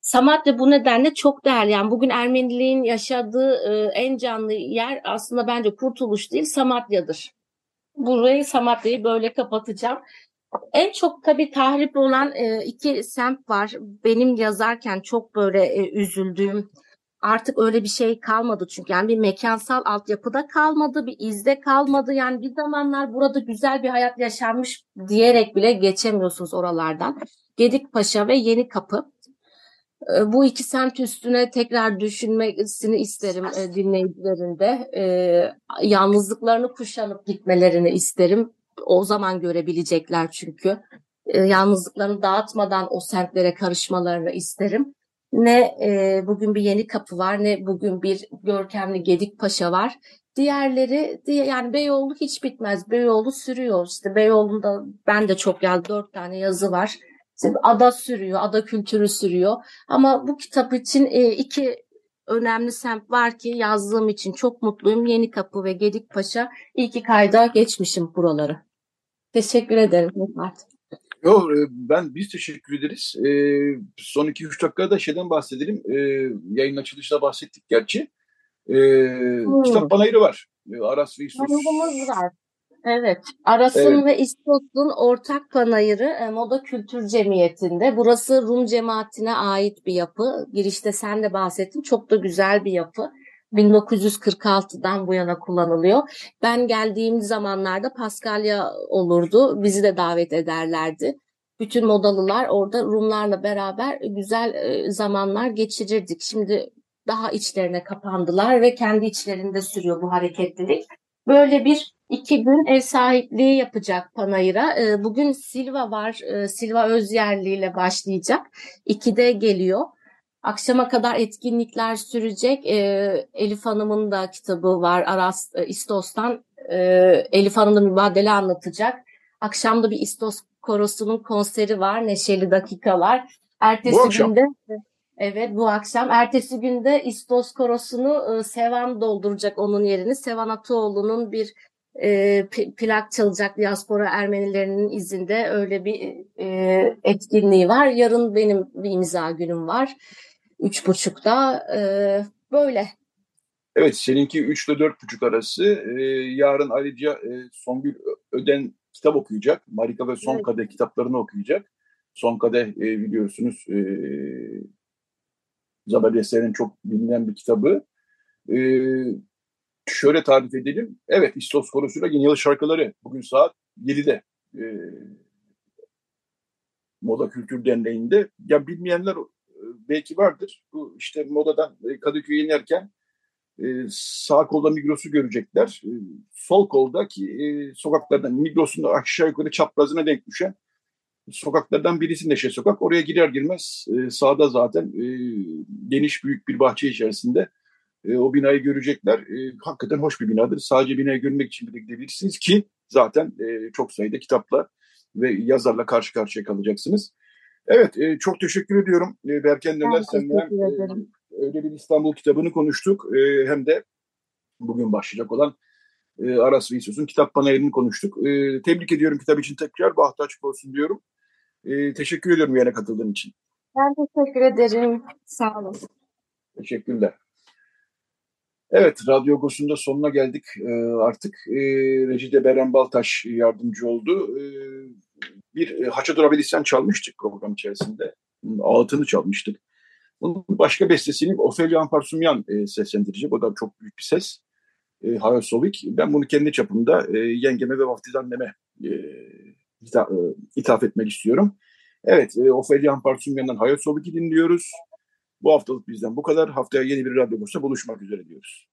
Samatya bu nedenle çok değerli. Yani bugün Ermeniliğin yaşadığı e, en canlı yer aslında bence Kurtuluş değil Samatya'dır. Burayı Samatya'yı böyle kapatacağım. En çok tabii tahrip olan e, iki semt var. Benim yazarken çok böyle e, üzüldüğüm artık öyle bir şey kalmadı çünkü yani bir mekansal altyapıda kalmadı, bir izde kalmadı. Yani bir zamanlar burada güzel bir hayat yaşanmış diyerek bile geçemiyorsunuz oralardan. Gedikpaşa ve Yeni Kapı. Ee, bu iki semt üstüne tekrar düşünmesini isterim e, dinleyicilerin de. Ee, yalnızlıklarını kuşanıp gitmelerini isterim. O zaman görebilecekler çünkü. Ee, yalnızlıklarını dağıtmadan o semtlere karışmalarını isterim ne e, bugün bir yeni kapı var ne bugün bir görkemli Gedik Paşa var. Diğerleri yani Beyoğlu hiç bitmez. Beyoğlu sürüyor. İşte Beyoğlu'nda ben de çok geldi dört tane yazı var. İşte ada sürüyor, ada kültürü sürüyor. Ama bu kitap için e, iki önemli semt var ki yazdığım için çok mutluyum. Yeni Kapı ve Gedik Paşa. İyi ki kayda geçmişim buraları. Teşekkür ederim. Artık. Yok e, ben biz teşekkür ederiz. E, son 2-3 dakikada şeyden bahsedelim. E, yayın açılışında bahsettik gerçi. E, hmm. Kitap panayırı var. E, Aras ve İstos. var. Evet. Aras'ın evet. ve İstos'un ortak panayırı Moda Kültür Cemiyeti'nde. Burası Rum cemaatine ait bir yapı. Girişte sen de bahsettin. Çok da güzel bir yapı. 1946'dan bu yana kullanılıyor. Ben geldiğim zamanlarda Paskalya olurdu. Bizi de davet ederlerdi. Bütün modalılar orada Rumlarla beraber güzel e, zamanlar geçirirdik. Şimdi daha içlerine kapandılar ve kendi içlerinde sürüyor bu hareketlilik. Böyle bir iki gün ev sahipliği yapacak Panayır'a. E, bugün Silva var. E, Silva Özyerli ile başlayacak. İkide geliyor. Akşama kadar etkinlikler sürecek. E, Elif Hanım'ın da kitabı var Aras e, İstos'tan. E, Elif Hanım da mübadele anlatacak. Akşam da bir İstos korosunun konseri var. Neşeli dakikalar. Ertesi bu günde Evet bu akşam. Ertesi günde İstos korosunu e, Sevan dolduracak onun yerini. Sevan Ataoğlu'nun bir e, plak çalacak diaspora Ermenilerinin izinde öyle bir e, etkinliği var. Yarın benim bir imza günüm var. Üç buçukta e, böyle. Evet seninki üç ile dört buçuk arası. E, yarın ayrıca e, Songül Öden kitap okuyacak. Marika ve Son evet. Kadeh kitaplarını okuyacak. Son Kadeh e, biliyorsunuz e, Zabel Eser'in çok bilinen bir kitabı. E, şöyle tarif edelim. Evet İstos Korosu'yla Yeni Yıl şarkıları bugün saat 7'de. E, Moda Kültür Derneği'nde. Ya bilmeyenler belki vardır. Bu işte modadan e, Kadıköy'e inerken e, sağ kolda Migros'u görecekler. E, sol koldaki e, sokaklardan Migros'un aşağı yukarı çaprazına denk düşen sokaklardan birisi Neşe Sokak. Oraya girer girmez e, sağda zaten e, geniş büyük bir bahçe içerisinde e, o binayı görecekler. E, hakikaten hoş bir binadır. Sadece binayı görmek için bile gidebilirsiniz ki zaten e, çok sayıda kitapla ve yazarla karşı karşıya kalacaksınız. Evet, e, çok teşekkür ediyorum. E, Berken Neler senden e, öyle bir İstanbul kitabını konuştuk. E, hem de bugün başlayacak olan e, Aras Veysus'un kitap panelini konuştuk. E, tebrik ediyorum kitap için tekrar. Bahtaç olsun diyorum. E, teşekkür ediyorum yine katıldığın için. Ben teşekkür ederim. Sağ olun. Teşekkürler. Evet, Radyo Agos'un sonuna geldik ee, artık. E, Recide Beren Baltaş yardımcı oldu. Ee, bir e, Haça Durabilirsen çalmıştık program içerisinde. Ağıtını çalmıştık. Bunun başka bestesini Ofelia Amparsumyan e, seslendirecek. O da çok büyük bir ses. E, Hayosovik. Ben bunu kendi çapımda e, yengeme ve vaftiz anneme e, ithaf, e, etmek istiyorum. Evet, e, Ofelia Amparsumyan'dan Hayosovik'i dinliyoruz. Bu haftalık bizden bu kadar. Haftaya yeni bir radyo buluşmak üzere diyoruz.